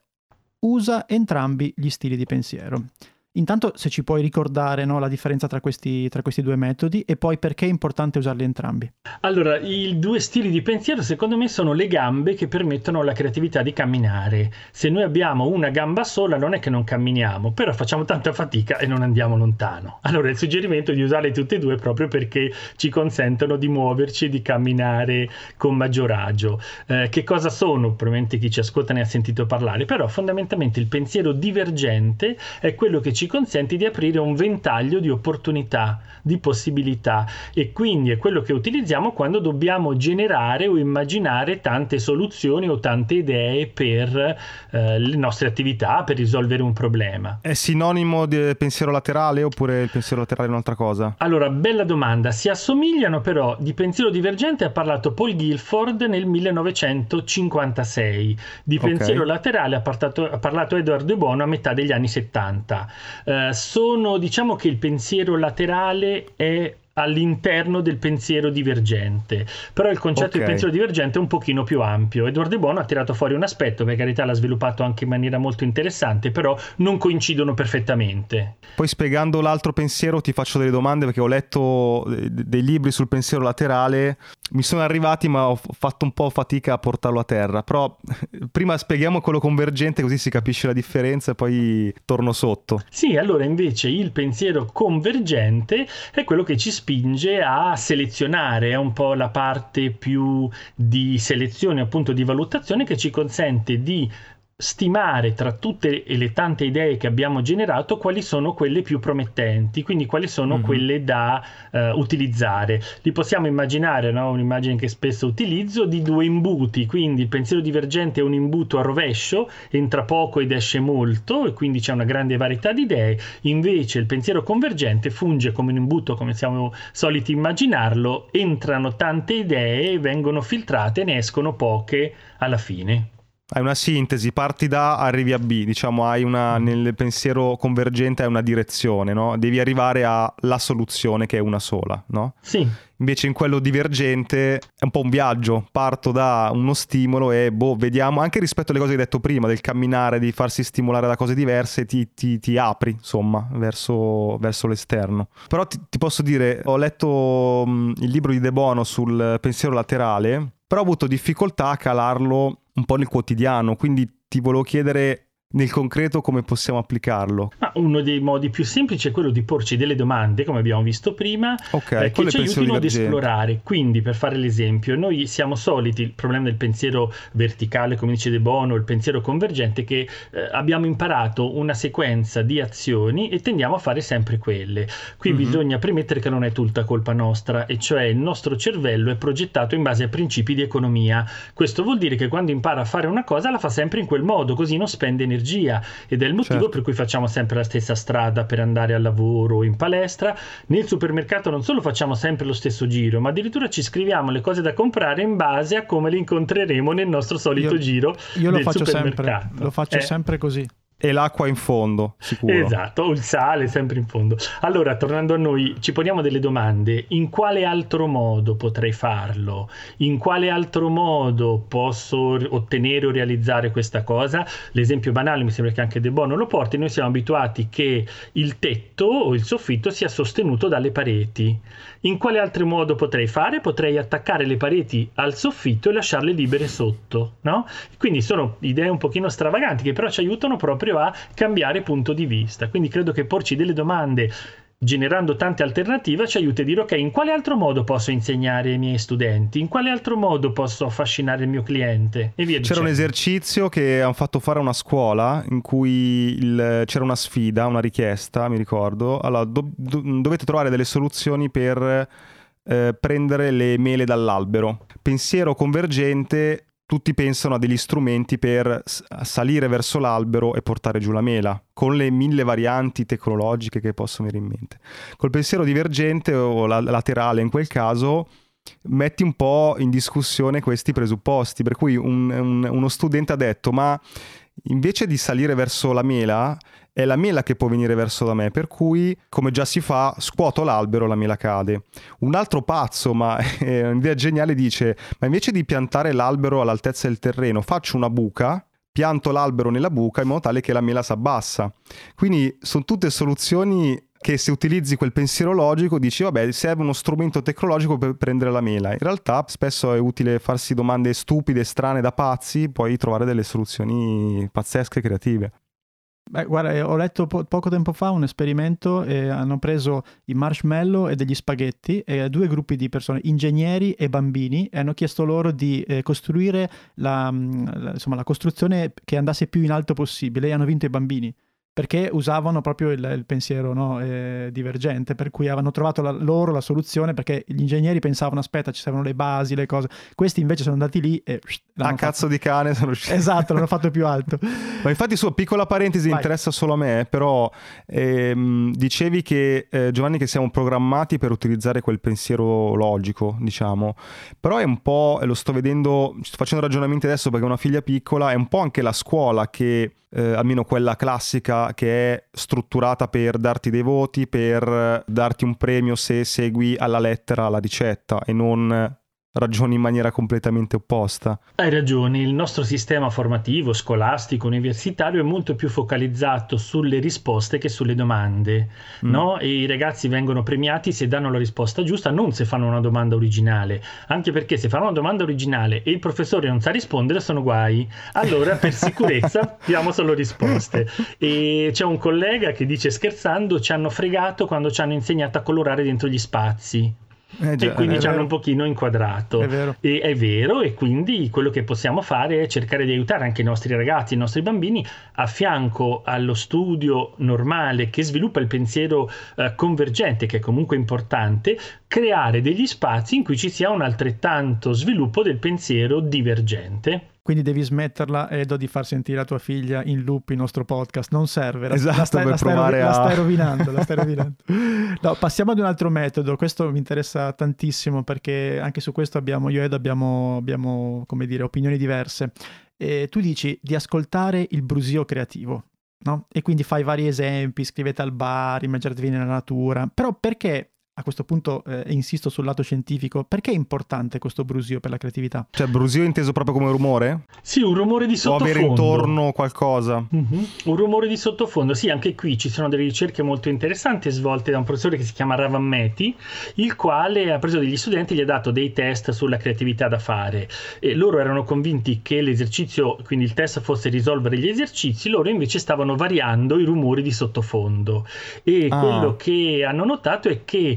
usa entrambi gli stili di pensiero. Intanto se ci puoi ricordare no, la differenza tra questi, tra questi, due metodi e poi perché è importante usarli entrambi. Allora, i due stili di pensiero secondo me sono le gambe che permettono alla creatività di camminare. Se noi abbiamo una gamba sola non è che non camminiamo, però facciamo tanta fatica e non andiamo lontano. Allora il suggerimento è di usarle tutte e due proprio perché ci consentono di muoverci e di camminare con maggior agio. Eh, che cosa sono? Probabilmente chi ci ascolta ne ha sentito parlare, però fondamentalmente il pensiero divergente è quello che ci consente di aprire un ventaglio di opportunità, di possibilità e quindi è quello che utilizziamo quando dobbiamo generare o immaginare tante soluzioni o tante idee per eh, le nostre attività, per risolvere un problema. È sinonimo di pensiero laterale oppure il pensiero laterale è un'altra cosa? Allora, bella domanda. Si assomigliano però di pensiero divergente ha parlato Paul Guilford nel 1956. Di pensiero okay. laterale ha parlato, ha parlato Edward De Bono a metà degli anni 70. Eh, sono, diciamo che il pensiero laterale è all'interno del pensiero divergente. Però il concetto okay. di pensiero divergente è un pochino più ampio. Edward De Bono ha tirato fuori un aspetto, per carità l'ha sviluppato anche in maniera molto interessante, però non coincidono perfettamente. Poi spiegando l'altro pensiero ti faccio delle domande perché ho letto dei libri sul pensiero laterale, mi sono arrivati ma ho fatto un po' fatica a portarlo a terra, però *laughs* prima spieghiamo quello convergente così si capisce la differenza e poi torno sotto. Sì, allora invece il pensiero convergente è quello che ci spinge a selezionare, è un po' la parte più di selezione, appunto di valutazione che ci consente di stimare tra tutte le tante idee che abbiamo generato quali sono quelle più promettenti, quindi quali sono mm-hmm. quelle da uh, utilizzare. Li possiamo immaginare, no? un'immagine che spesso utilizzo, di due imbuti, quindi il pensiero divergente è un imbuto a rovescio, entra poco ed esce molto e quindi c'è una grande varietà di idee, invece il pensiero convergente funge come un imbuto come siamo soliti immaginarlo, entrano tante idee, vengono filtrate e ne escono poche alla fine. Hai una sintesi, parti da, arrivi a B, diciamo, hai una, nel pensiero convergente hai una direzione, no? Devi arrivare alla soluzione che è una sola, no? Sì. Invece in quello divergente è un po' un viaggio, parto da uno stimolo e boh, vediamo, anche rispetto alle cose che hai detto prima, del camminare, di farsi stimolare da cose diverse, ti, ti, ti apri, insomma, verso, verso, l'esterno. Però ti, ti posso dire, ho letto mh, il libro di De Bono sul pensiero laterale, però ho avuto difficoltà a calarlo un po' nel quotidiano, quindi ti volevo chiedere nel concreto come possiamo applicarlo? Ma uno dei modi più semplici è quello di porci delle domande, come abbiamo visto prima, okay, eh, che ci aiutino ad esplorare. Quindi, per fare l'esempio, noi siamo soliti, il problema del pensiero verticale, come dice De Bono, il pensiero convergente, che eh, abbiamo imparato una sequenza di azioni e tendiamo a fare sempre quelle. Qui mm-hmm. bisogna premettere che non è tutta colpa nostra, e cioè il nostro cervello è progettato in base a principi di economia. Questo vuol dire che quando impara a fare una cosa la fa sempre in quel modo, così non spende energia energia ed è il motivo certo. per cui facciamo sempre la stessa strada per andare al lavoro o in palestra. Nel supermercato non solo facciamo sempre lo stesso giro, ma addirittura ci scriviamo le cose da comprare in base a come le incontreremo nel nostro solito io, giro. Io lo faccio sempre, lo faccio eh. sempre così e l'acqua in fondo, sicuro. Esatto, il sale sempre in fondo. Allora, tornando a noi, ci poniamo delle domande. In quale altro modo potrei farlo? In quale altro modo posso ottenere o realizzare questa cosa? L'esempio banale, mi sembra che anche De Bono lo porti, noi siamo abituati che il tetto o il soffitto sia sostenuto dalle pareti. In quale altro modo potrei fare? Potrei attaccare le pareti al soffitto e lasciarle libere sotto, no? Quindi sono idee un pochino stravaganti che però ci aiutano proprio proprio a cambiare punto di vista. Quindi credo che porci delle domande generando tante alternative, ci aiuta a dire ok, in quale altro modo posso insegnare ai miei studenti, in quale altro modo posso affascinare il mio cliente e via C'era dicendo. un esercizio che hanno fatto fare a una scuola in cui il, c'era una sfida, una richiesta, mi ricordo. Allora, do, do, dovete trovare delle soluzioni per eh, prendere le mele dall'albero. Pensiero convergente tutti pensano a degli strumenti per salire verso l'albero e portare giù la mela, con le mille varianti tecnologiche che possono venire in mente. Col pensiero divergente o laterale in quel caso metti un po' in discussione questi presupposti, per cui un, un, uno studente ha detto ma invece di salire verso la mela è la mela che può venire verso da me, per cui come già si fa, scuoto l'albero, la mela cade. Un altro pazzo, ma è *laughs* un'idea geniale, dice, ma invece di piantare l'albero all'altezza del terreno, faccio una buca, pianto l'albero nella buca in modo tale che la mela si abbassa. Quindi sono tutte soluzioni che se utilizzi quel pensiero logico dici vabbè serve uno strumento tecnologico per prendere la mela in realtà spesso è utile farsi domande stupide strane da pazzi poi trovare delle soluzioni pazzesche e creative Beh, guarda, eh, ho letto po- poco tempo fa un esperimento e hanno preso i marshmallow e degli spaghetti e due gruppi di persone, ingegneri e bambini, e hanno chiesto loro di eh, costruire la, mm, la, insomma, la costruzione che andasse più in alto possibile e hanno vinto i bambini perché usavano proprio il, il pensiero no, eh, divergente, per cui avevano trovato la, loro la soluzione, perché gli ingegneri pensavano aspetta ci servono le basi, le cose, questi invece sono andati lì e... A cazzo di cane sono usciti. Esatto, l'hanno fatto più alto. *laughs* Ma infatti su, piccola parentesi, Vai. interessa solo a me, però ehm, dicevi che eh, Giovanni che siamo programmati per utilizzare quel pensiero logico, diciamo, però è un po', lo sto vedendo, sto facendo ragionamenti adesso perché ho una figlia piccola, è un po' anche la scuola che eh, almeno quella classica che è strutturata per darti dei voti, per darti un premio se segui alla lettera la ricetta e non ragioni in maniera completamente opposta. Hai ragione, il nostro sistema formativo, scolastico, universitario è molto più focalizzato sulle risposte che sulle domande, mm. no? E i ragazzi vengono premiati se danno la risposta giusta, non se fanno una domanda originale, anche perché se fanno una domanda originale e il professore non sa rispondere sono guai. Allora, per *laughs* sicurezza, diamo solo risposte. E c'è un collega che dice scherzando, ci hanno fregato quando ci hanno insegnato a colorare dentro gli spazi. Eh già, e quindi ci hanno un pochino inquadrato. È vero. E, è vero, e quindi quello che possiamo fare è cercare di aiutare anche i nostri ragazzi, i nostri bambini, a fianco allo studio normale che sviluppa il pensiero eh, convergente, che è comunque importante, creare degli spazi in cui ci sia un altrettanto sviluppo del pensiero divergente. Quindi devi smetterla, Edo, di far sentire a tua figlia in loop il nostro podcast. Non serve. La, esatto, la stai, per la stai, provare la stai rovinando. la stai *laughs* rovinando. No, passiamo ad un altro metodo. Questo mi interessa tantissimo perché anche su questo abbiamo, io ed abbiamo, abbiamo come dire, opinioni diverse. E tu dici di ascoltare il brusio creativo. No? E quindi fai vari esempi, scrivete al bar, immaginatevi nella natura. Però perché a questo punto eh, insisto sul lato scientifico, perché è importante questo brusio per la creatività? Cioè brusio inteso proprio come rumore? Sì, un rumore di sottofondo. O avere intorno qualcosa. Mm-hmm. Un rumore di sottofondo, sì, anche qui ci sono delle ricerche molto interessanti svolte da un professore che si chiama Ravammeti, il quale ha preso degli studenti e gli ha dato dei test sulla creatività da fare. E loro erano convinti che l'esercizio, quindi il test fosse risolvere gli esercizi, loro invece stavano variando i rumori di sottofondo. E ah. quello che hanno notato è che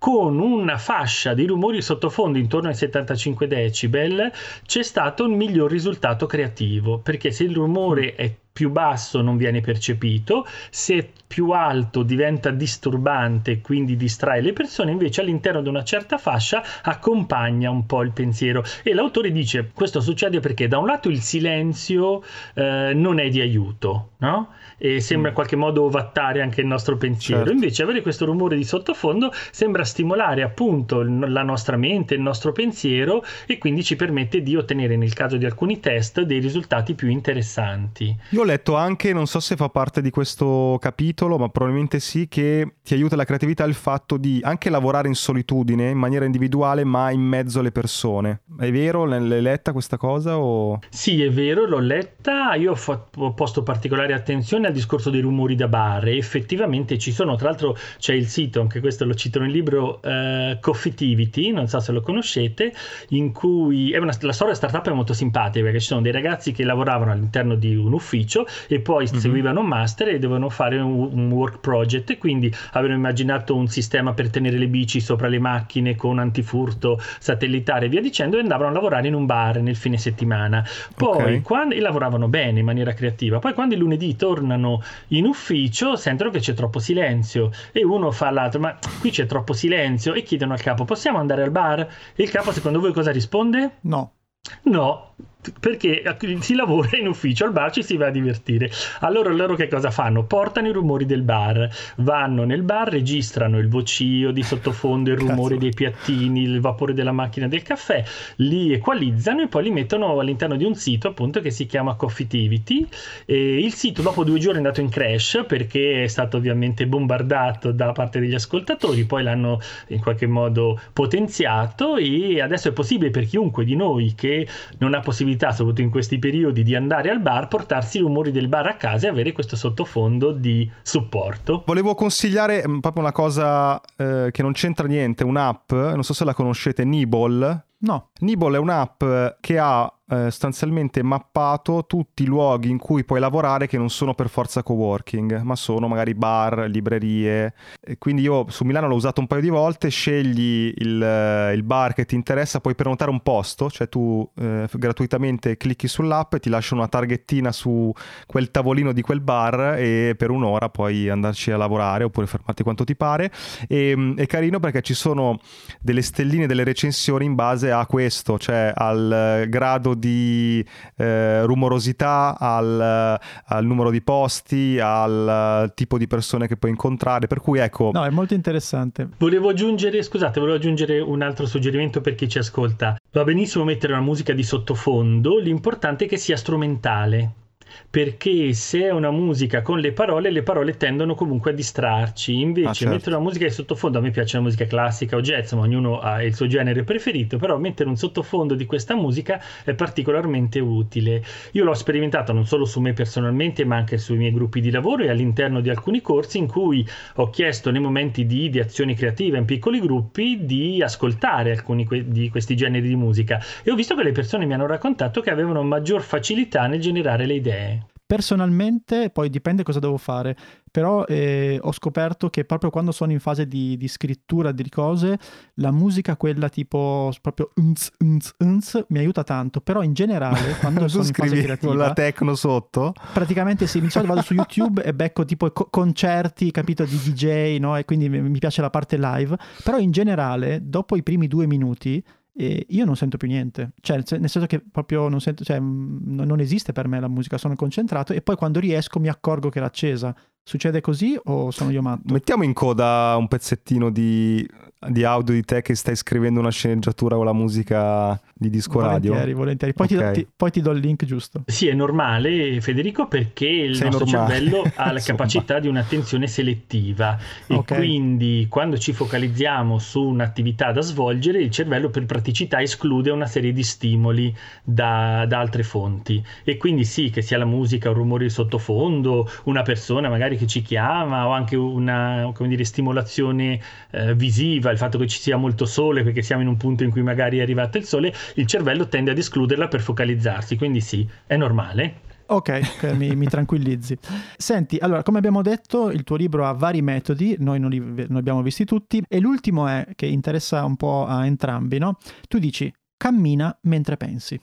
con una fascia di rumori sottofondo intorno ai 75 decibel c'è stato un miglior risultato creativo perché se il rumore è più basso non viene percepito, se più alto diventa disturbante e quindi distrae le persone, invece all'interno di una certa fascia accompagna un po' il pensiero. E l'autore dice questo succede perché da un lato il silenzio eh, non è di aiuto, no? E sembra in qualche modo ovattare anche il nostro pensiero. Certo. Invece avere questo rumore di sottofondo sembra stimolare appunto la nostra mente, il nostro pensiero e quindi ci permette di ottenere nel caso di alcuni test dei risultati più interessanti. Io ho letto anche, non so se fa parte di questo capitolo, ma probabilmente sì, che ti aiuta la creatività il fatto di anche lavorare in solitudine, in maniera individuale, ma in mezzo alle persone. È vero? L'hai letta questa cosa? O... Sì, è vero, l'ho letta. Io ho, fatto, ho posto particolare attenzione al discorso dei rumori da bar e effettivamente ci sono. Tra l'altro c'è il sito, anche questo lo cito nel libro, libro uh, Coffeetivity, non so se lo conoscete, in cui una, la storia startup è molto simpatica perché ci sono dei ragazzi che lavoravano all'interno di un ufficio e poi mm-hmm. seguivano un master e dovevano fare un, un, work project e quindi avevano immaginato un sistema per tenere le bici sopra le macchine con antifurto satellitare e via dicendo e andavano a lavorare in un bar nel fine settimana. Poi okay. quando, e lavoravano bene in maniera creativa, poi quando il lunedì tornano in ufficio sentono che c'è troppo silenzio e uno fa all'altro ma qui c'è troppo silenzio e chiedono al capo possiamo andare al bar? E il capo secondo voi cosa risponde? No. No, perché si lavora in ufficio, al bar ci si va a divertire. Allora loro che cosa fanno? Portano i rumori del bar, vanno nel bar, registrano il vocio di sottofondo, il *laughs* rumore dei piattini, il vapore della macchina del caffè, li equalizzano e poi li mettono all'interno di un sito appunto che si chiama Coffeetivity. E il sito dopo due giorni è andato in crash perché è stato ovviamente bombardato da parte degli ascoltatori, poi l'hanno in qualche modo potenziato e adesso è possibile per chiunque di noi che non ha possibilità possibilità, soprattutto in questi periodi, di andare al bar, portarsi i rumori del bar a casa e avere questo sottofondo di supporto. Volevo consigliare mm, proprio una cosa eh, che non c'entra niente, un'app, non so se la conoscete, Nibble. No. Nibble è un'app che ha eh, sostanzialmente mappato tutti i luoghi in cui puoi lavorare che non sono per forza coworking, ma sono magari bar, librerie. E quindi io su Milano l'ho usato un paio di volte, scegli il, eh, il bar che ti interessa, puoi prenotare un posto, cioè tu eh, gratuitamente clicchi sull'app e ti lasciano una targhettina su quel tavolino di quel bar e per un'ora puoi andarci a lavorare oppure fermarti quanto ti pare. E, mm, è carino perché ci sono delle stelline, delle recensioni in base a questo, cioè al grado di eh, rumorosità, al, al, numero di posti, al tipo di persone che puoi incontrare. Per cui ecco. No, è molto interessante. Volevo aggiungere, scusate, volevo aggiungere un altro suggerimento per chi ci ascolta. Va benissimo mettere una musica di sottofondo, l'importante è che sia strumentale perché se è una musica con le parole, le parole tendono comunque a distrarci. Invece, ah, certo. mettere una musica di sottofondo, a me piace la musica classica o jazz, ma ognuno ha il suo genere preferito, però mettere un sottofondo di questa musica è particolarmente utile. Io l'ho sperimentato non solo su me personalmente, ma anche sui miei gruppi di lavoro e all'interno di alcuni corsi in cui ho chiesto nei momenti di ideazione creativa in piccoli gruppi di ascoltare alcuni que- di questi generi di musica e ho visto che le persone mi hanno raccontato che avevano maggior facilità nel generare le idee. Personalmente, poi dipende cosa devo fare, però eh, ho scoperto che proprio quando sono in fase di, di, scrittura di cose, la musica, quella tipo proprio unz, unz, unz, mi aiuta tanto, però in generale *laughs* quando sono in fase creativa... con la techno sotto? Praticamente sì, solito vado su YouTube e becco tipo co- concerti, capito, di DJ, no? E quindi mi piace la parte live, però in generale, dopo i primi due minuti e io non sento più niente, cioè nel senso che proprio non sento, cioè non esiste per me la musica, sono concentrato e poi quando riesco mi accorgo che era accesa. Succede così o sono io matto? Mettiamo in coda un pezzettino di di audio di te che stai scrivendo una sceneggiatura con la musica di disco volentieri, radio? Volentieri, poi, okay. ti, poi, ti, do il link giusto. Sì, è normale Federico perché il Sei nostro normale. cervello ha la *laughs* capacità di un'attenzione selettiva e okay. quindi quando ci focalizziamo su un'attività da svolgere il cervello per praticità esclude una serie di stimoli da, da altre fonti e quindi sì che sia la musica, un rumore di sottofondo, una persona magari che ci chiama o anche una come dire, stimolazione eh, visiva il fatto che ci sia molto sole perché siamo in un punto in cui magari è arrivato il sole, il cervello tende ad escluderla per focalizzarsi, quindi sì, è normale. Ok, mi, mi, tranquillizzi. Senti, allora, come abbiamo detto, il tuo libro ha vari metodi, noi non li non abbiamo visti tutti, e l'ultimo è che interessa un po' a entrambi, no? Tu dici, cammina mentre pensi.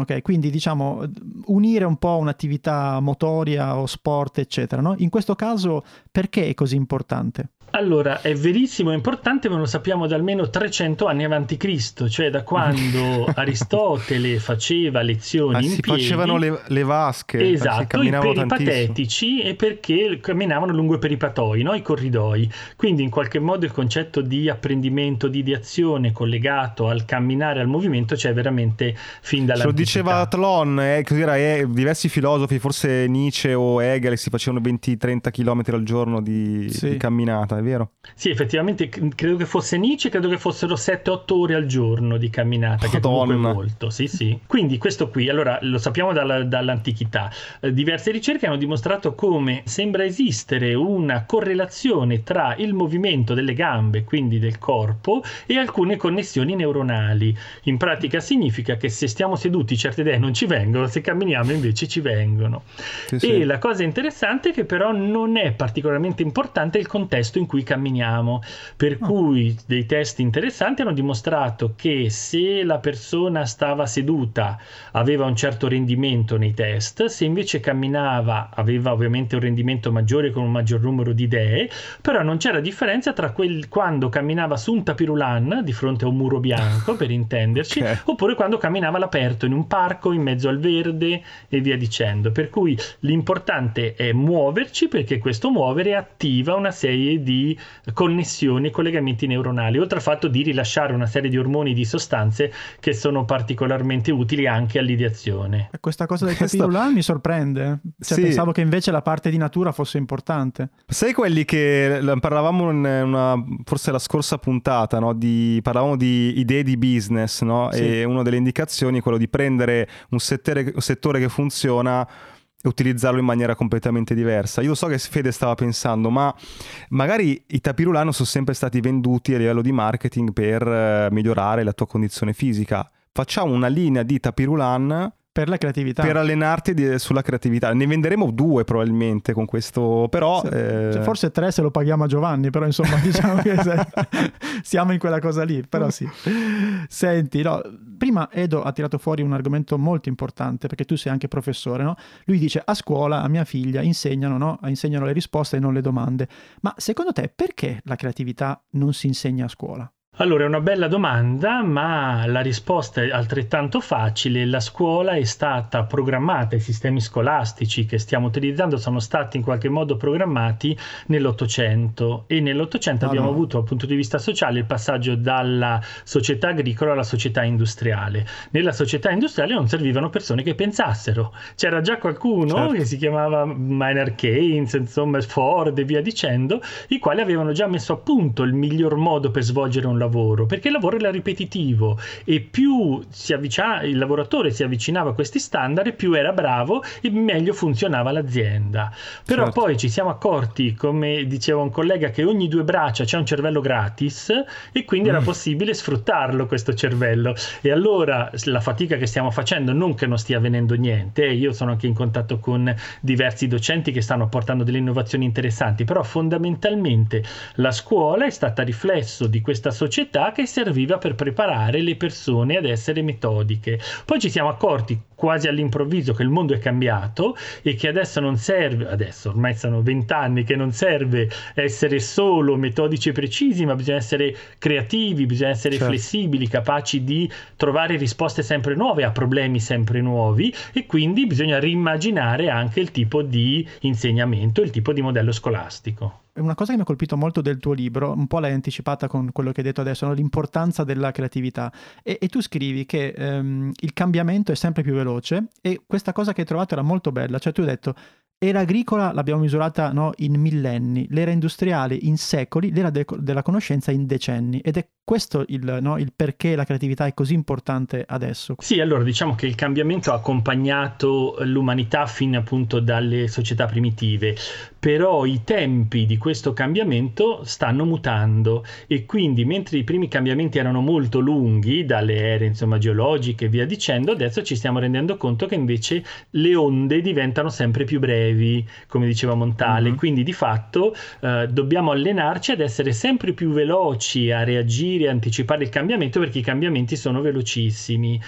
Ok, quindi diciamo unire un po' un'attività motoria o sport, eccetera, no? In questo caso, perché è così importante? Allora, è verissimo, è importante, ma lo sappiamo da almeno 300 anni avanti Cristo, cioè da quando *laughs* Aristotele faceva lezioni ah, in si piedi. facevano le, le vasche, esatto, i peripatetici e perché camminavano lungo i peripatoi, no? i corridoi. Quindi in qualche modo il concetto di apprendimento, di ideazione collegato al camminare, al movimento c'è veramente fin dalla Lo diceva Tlon, eh, cos'era, eh, diversi filosofi, forse Nietzsche o Hegel, si facevano 20-30 km al giorno di, sì. di camminata è vero? Sì, effettivamente credo che fosse Nietzsche, credo che fossero 7-8 ore al giorno di camminata, Madonna. che comunque è molto, sì sì. Quindi questo qui, allora lo sappiamo dalla, dall'antichità, eh, diverse ricerche hanno dimostrato come sembra esistere una correlazione tra il movimento delle gambe, quindi del corpo, e alcune connessioni neuronali. In pratica significa che se stiamo seduti certe idee non ci vengono, se camminiamo invece ci vengono. Sì, e sì. la cosa interessante è che però non è particolarmente importante il contesto in cui camminiamo, per oh. cui dei test interessanti hanno dimostrato che se la persona stava seduta aveva un certo rendimento nei test, se invece camminava aveva ovviamente un rendimento maggiore con un maggior numero di idee, però non c'era differenza tra quel, quando camminava su un tapirulan di fronte a un muro bianco, per *laughs* intenderci, okay. oppure quando camminava all'aperto in un parco in mezzo al verde e via dicendo. Per cui l'importante è muoverci perché questo muovere attiva una serie di connessioni e collegamenti neuronali, oltre al fatto di rilasciare una serie di ormoni di sostanze che sono particolarmente utili anche all'ideazione. Questa cosa del *laughs* Questo... capillular mi sorprende, cioè, sì. pensavo che invece la parte di natura fosse importante. Sai quelli che parlavamo in una, forse la scorsa puntata, no? di, parlavamo di idee di business no? sì. e una delle indicazioni è quello di prendere un settore, un settore che funziona e utilizzarlo in maniera completamente diversa. Io so che Fede stava pensando, ma magari i tapirulano sono sempre stati venduti a livello di marketing per eh, migliorare la tua condizione fisica. Facciamo una linea di tapirulan per la creatività. Per allenarti di, sulla creatività. Ne venderemo due probabilmente con questo, però... Sì, eh... cioè forse tre se lo paghiamo a Giovanni, però insomma *laughs* diciamo che se... *laughs* siamo in quella cosa lì, però sì. Senti, no, prima Edo ha tirato fuori un argomento molto importante, perché tu sei anche professore, no? Lui dice a scuola a mia figlia insegnano, no? insegnano le risposte e non le domande. Ma secondo te perché la creatività non si insegna a scuola? Allora, è una bella domanda, ma la risposta è altrettanto facile. La scuola è stata programmata, i sistemi scolastici che stiamo utilizzando sono stati in qualche modo programmati nell'Ottocento e nell'Ottocento ah, abbiamo no. avuto dal punto di vista sociale il passaggio dalla società agricola alla società industriale. Nella società industriale non servivano persone che pensassero. C'era già qualcuno certo. che si chiamava Maynard Keynes, insomma Ford e via dicendo, i quali avevano già messo a punto il miglior modo per svolgere un lavoro lavoro, perché il lavoro era ripetitivo e più avvicina, il lavoratore si avvicinava a questi standard, più era bravo e meglio funzionava l'azienda. Però certo. poi ci siamo accorti, come diceva un collega, che ogni due braccia c'è un cervello gratis e quindi mm. era possibile sfruttarlo questo cervello. E allora la fatica che stiamo facendo, non che non stia avvenendo niente, eh, io sono anche in contatto con diversi docenti che stanno portando delle innovazioni interessanti, però fondamentalmente la scuola è stata riflesso di questa società società che serviva per preparare le persone ad essere metodiche. Poi ci siamo accorti quasi all'improvviso che il mondo è cambiato e che adesso non serve, adesso ormai sono vent'anni che non serve essere solo metodici e precisi, ma bisogna essere creativi, bisogna essere certo. flessibili, capaci di trovare risposte sempre nuove a problemi sempre nuovi e quindi bisogna rimmaginare anche il tipo di insegnamento, il tipo di modello scolastico una cosa che mi ha colpito molto del tuo libro, un po' l'hai anticipata con quello che hai detto adesso, no? l'importanza della creatività. E, e tu scrivi che um, il cambiamento è sempre più veloce e questa cosa che hai trovato era molto bella, cioè tu hai detto L'era agricola l'abbiamo misurata no, in millenni, l'era industriale in secoli, l'era de- della conoscenza in decenni ed è questo il, no, il, perché la creatività è così importante adesso. Sì, allora diciamo che il cambiamento ha accompagnato l'umanità fin appunto dalle società primitive, però i tempi di questo cambiamento stanno mutando e quindi mentre i primi cambiamenti erano molto lunghi, dalle ere insomma, geologiche e via dicendo, adesso ci stiamo rendendo conto che invece le onde diventano sempre più brevi, come diceva Montale, mm-hmm. quindi di fatto eh, dobbiamo allenarci ad essere sempre più veloci a reagire e anticipare il cambiamento perché i cambiamenti sono velocissimi.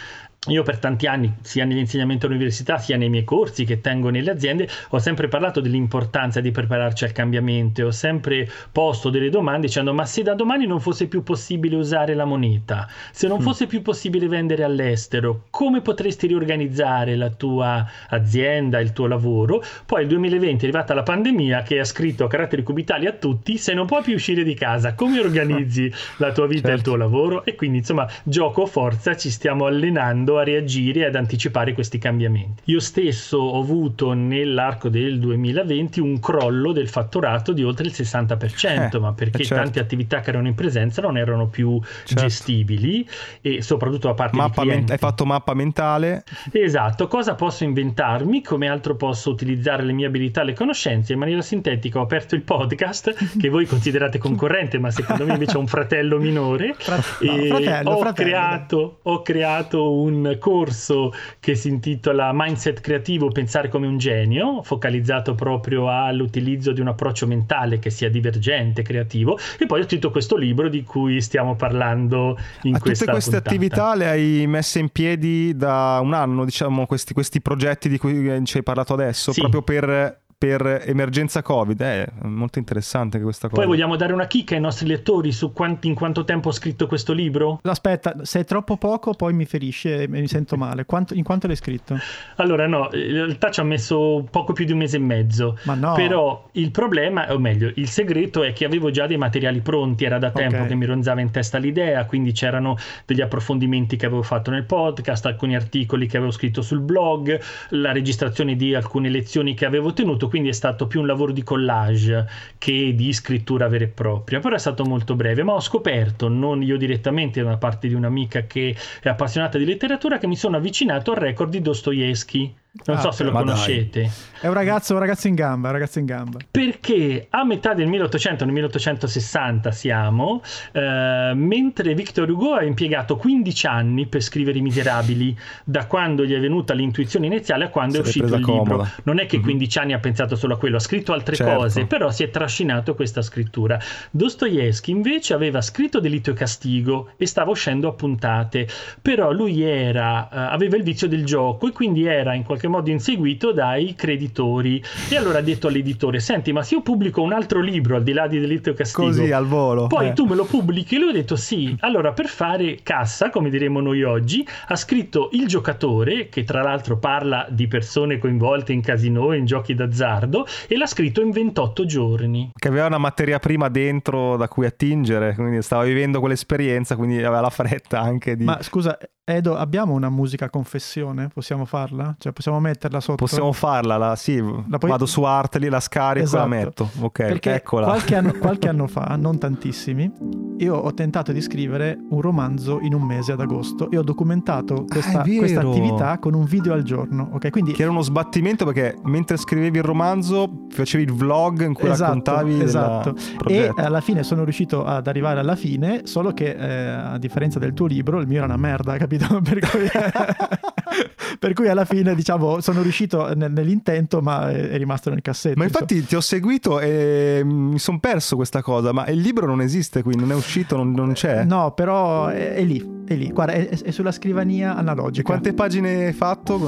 Io per tanti anni, sia nell'insegnamento all'università sia nei miei corsi che tengo nelle aziende, ho sempre parlato dell'importanza di prepararci al cambiamento, ho sempre posto delle domande dicendo ma se da domani non fosse più possibile usare la moneta, se non mm. fosse più possibile vendere all'estero, come potresti riorganizzare la tua azienda, il tuo lavoro? Poi il 2020 è arrivata la pandemia che ha scritto a caratteri cubitali a tutti, se non puoi più uscire di casa, come organizzi *laughs* la tua vita certo. e il tuo certo. lavoro? E quindi insomma, gioco forza, ci stiamo allenando mondo a reagire e ad anticipare questi cambiamenti. Io stesso ho avuto nell'arco del 2020 un crollo del fatturato di oltre il 60%, eh, ma perché certo. tante attività che erano in presenza non erano più certo. gestibili e soprattutto a parte mappa di hai fatto mappa mentale? Esatto, cosa posso inventarmi? Come altro posso utilizzare le mie abilità, le conoscenze? In maniera sintetica ho aperto il podcast che voi considerate *laughs* concorrente, ma secondo me invece è un fratello minore. Fra- no, fratello, ho, fratello. Creato, ho creato un corso che si intitola Mindset Creativo, pensare come un genio, focalizzato proprio all'utilizzo di un approccio mentale che sia divergente, creativo. E poi ho scritto questo libro di cui stiamo parlando in A questa Tutte queste puntata. attività le hai messe in piedi da un anno, diciamo, questi, questi progetti di cui ci hai parlato adesso, Sì. proprio per per emergenza Covid. È molto interessante questa cosa. Poi vogliamo dare una chicca ai nostri lettori su quanti, in quanto tempo ho scritto questo libro? Aspetta, se è troppo poco poi mi ferisce e mi sento male. Quanto, in quanto l'hai scritto? Allora no, in realtà ci ha messo poco più di un mese e mezzo. Ma no. Però il problema, o meglio, il segreto è che avevo già dei materiali pronti, era da tempo Ok. che mi ronzava in testa l'idea, quindi c'erano degli approfondimenti che avevo fatto nel podcast, alcuni articoli che avevo scritto sul blog, la registrazione di alcune lezioni che avevo tenuto, quindi è stato più un lavoro di collage che di scrittura vera e propria, però è stato molto breve, ma ho scoperto, non io direttamente, da parte di un'amica che è appassionata di letteratura, che mi sono avvicinato al record di Dostoevsky. Non Ah, so se lo ma dai. conoscete. È un ragazzo, un ragazzo in gamba, un ragazzo in gamba. Perché a metà del 1800, nel 1860 siamo, eh, mentre Victor Hugo ha impiegato 15 anni per scrivere I Miserabili, da quando gli è venuta l'intuizione iniziale a quando è uscito il presa libro. comoda. Non è che Mhm. 15 anni ha pensato solo a quello, ha scritto altre Certo. cose, però si è trascinato questa scrittura. Dostoevsky invece aveva scritto Delitto e Castigo e stava uscendo a puntate, però lui era, eh, aveva il vizio del gioco e quindi era in qualche modo inseguito dai creditori. E allora ha detto all'editore: Senti, ma se io pubblico un altro libro al di là di Delitto e Castigo, Così al volo. poi Eh. tu me lo pubblichi? E lui ha detto sì. Allora, per fare cassa, come diremmo noi oggi, ha scritto Il giocatore, che tra l'altro parla di persone coinvolte in casino e in giochi d'azzardo, e l'ha scritto in 28 giorni. Che aveva una materia prima dentro da cui attingere, quindi stava vivendo quell'esperienza, quindi aveva la fretta anche di... Ma scusa, Edo, abbiamo una musica confessione? Possiamo farla? Cioè, possiamo metterla sotto? Possiamo farla, la, sì, La puoi- vado su Artly, la scarico Esatto. e la metto. Ok, Perché eccola. qualche anno, *laughs* qualche anno fa, non tantissimi, io ho tentato di scrivere un romanzo in un mese ad agosto e ho documentato questa, Ah, è vero. questa attività con un video al giorno. Ok, quindi Che era uno sbattimento perché mentre scrivevi il romanzo facevi il vlog in cui Esatto, raccontavi esatto. E alla fine sono riuscito ad arrivare alla fine, solo che eh, a differenza del tuo libro, il mio era una merda, capito? *laughs* Per cui, *laughs* per cui alla fine, diciamo, sono riuscito nel- nell'intento, ma è, è rimasto nel cassetto. Ma insomma. infatti ti ho seguito e mi sono perso questa cosa, ma il libro non esiste qui, non è uscito, non, non c'è. No, però è, è lì, è lì. Guarda, è, è sulla scrivania analogica. Quante pagine hai fatto?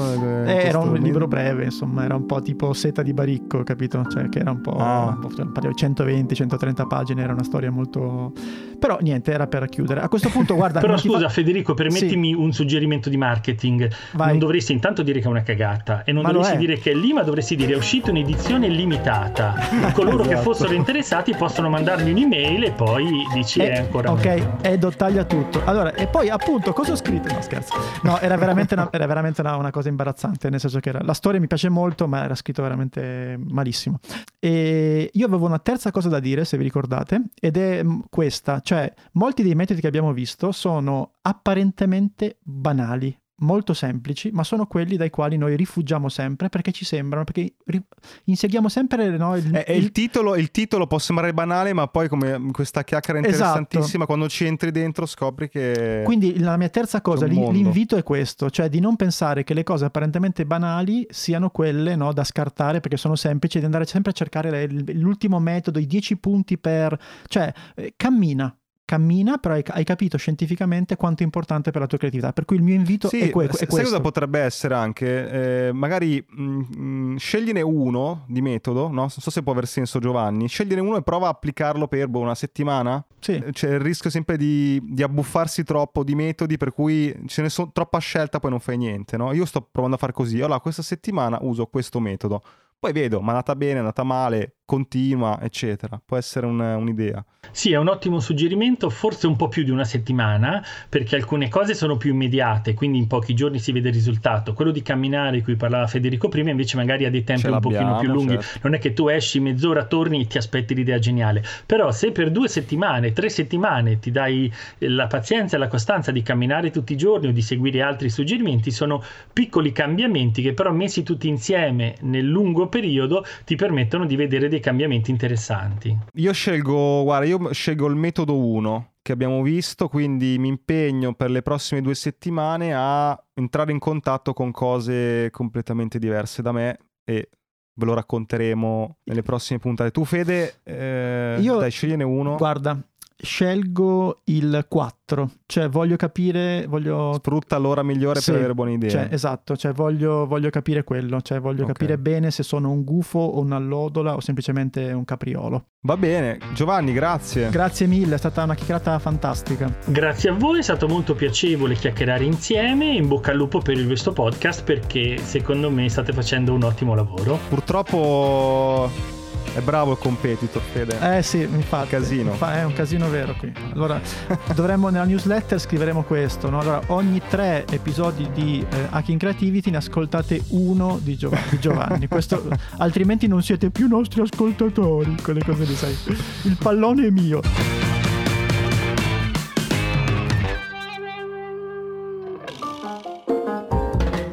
Eh, era un libro breve, insomma, era un po' tipo seta di baricco, capito? Cioè, che era un po', Ah. un po' cioè, parliamo di 120-130 pagine, era una storia molto... Però niente, era per chiudere. A questo punto, guarda... *laughs* Però scusa fa- Federico, permettimi un suggerimento di marketing. Vai. Non dovresti intanto dire che è una cagata e non Ma dovresti è. dire che è lì, ma dovresti dire è uscita un'edizione limitata. *laughs* Coloro che Esatto. fossero interessati possono mandarmi un'email e poi dici Eh, è ancora ok, meglio. Edo taglia tutto. Allora, e poi appunto cosa ho scritto? No, scherzo. No, era veramente, una, era veramente una, una cosa imbarazzante, nel senso che era- la storia mi piace molto, ma era scritto veramente malissimo. E io avevo una terza cosa da dire, se vi ricordate, ed è mm, questa, cioè molti dei metodi che abbiamo visto sono apparentemente banali. Molto semplici, ma sono quelli dai quali noi rifugiamo sempre perché ci sembrano, perché ri- inseguiamo sempre no, il, Eh, eh, il, titolo, il titolo può sembrare banale, ma poi come questa chiacchiera Esatto. interessantissima, quando ci entri dentro scopri che... Quindi la mia terza cosa, mondo. l'invito è questo, cioè di non pensare che le cose apparentemente banali siano quelle no, da scartare perché sono semplici, di andare sempre a cercare l'ultimo metodo, i 10 punti per... cioè eh, cammina. Cammina, però hai, hai capito scientificamente quanto è importante per la tua creatività. Per cui il mio invito Sì, è, que- è sai questo. cosa potrebbe essere anche? Eh, magari mh, mh, scegliene uno di metodo, no? non so se può aver senso Giovanni, scegliene uno e prova a applicarlo per boh, una settimana. Sì. C'è il rischio sempre di, di abbuffarsi troppo di metodi per cui ce ne sono troppa scelta poi non fai niente. No? Io sto provando a fare così, allora questa settimana uso questo metodo. Poi vedo, ma è andata bene, è andata male, continua, eccetera. Può essere un, un'idea. Sì, è un ottimo suggerimento, forse un po' più di una settimana, perché alcune cose sono più immediate, quindi in pochi giorni si vede il risultato. Quello di camminare di cui parlava Federico prima, invece magari ha dei tempi un pochino più lunghi. Certo. Non è che tu esci mezz'ora, torni e ti aspetti l'idea geniale. Però se per due settimane, tre settimane ti dai la pazienza e la costanza di camminare tutti i giorni o di seguire altri suggerimenti, sono piccoli cambiamenti che però messi tutti insieme nel lungo periodo ti permettono di vedere dei cambiamenti interessanti. Io scelgo, guarda, io scelgo il metodo 1 che abbiamo visto, quindi mi impegno per le prossime due settimane a entrare in contatto con cose completamente diverse da me e ve lo racconteremo nelle prossime puntate. Tu Fede, eh, Io, dai, scegliene uno. Guarda, scelgo il 4, cioè voglio capire, voglio... Sfrutta l'ora migliore sì, per avere buone idee. Cioè, esatto, cioè voglio, voglio, capire quello, cioè voglio okay. capire bene se sono un gufo o un'allodola o semplicemente un capriolo. Va bene, Giovanni, grazie. Grazie mille, è stata una chiacchierata fantastica. Grazie a voi, è stato molto piacevole chiacchierare insieme, in bocca al lupo per il vostro podcast perché secondo me state facendo un ottimo lavoro. Purtroppo è bravo il competitor, Fede. Eh sì, infatti. Casino. Fa, è un casino vero qui. Allora, *laughs* dovremmo nella newsletter scriveremo questo, no? Allora, ogni tre episodi di eh, Hacking Creativity ne ascoltate uno di, Giov- di Giovanni. Questo, *laughs* altrimenti non siete più nostri ascoltatori. Quelle cose lì, sai. Il pallone è mio.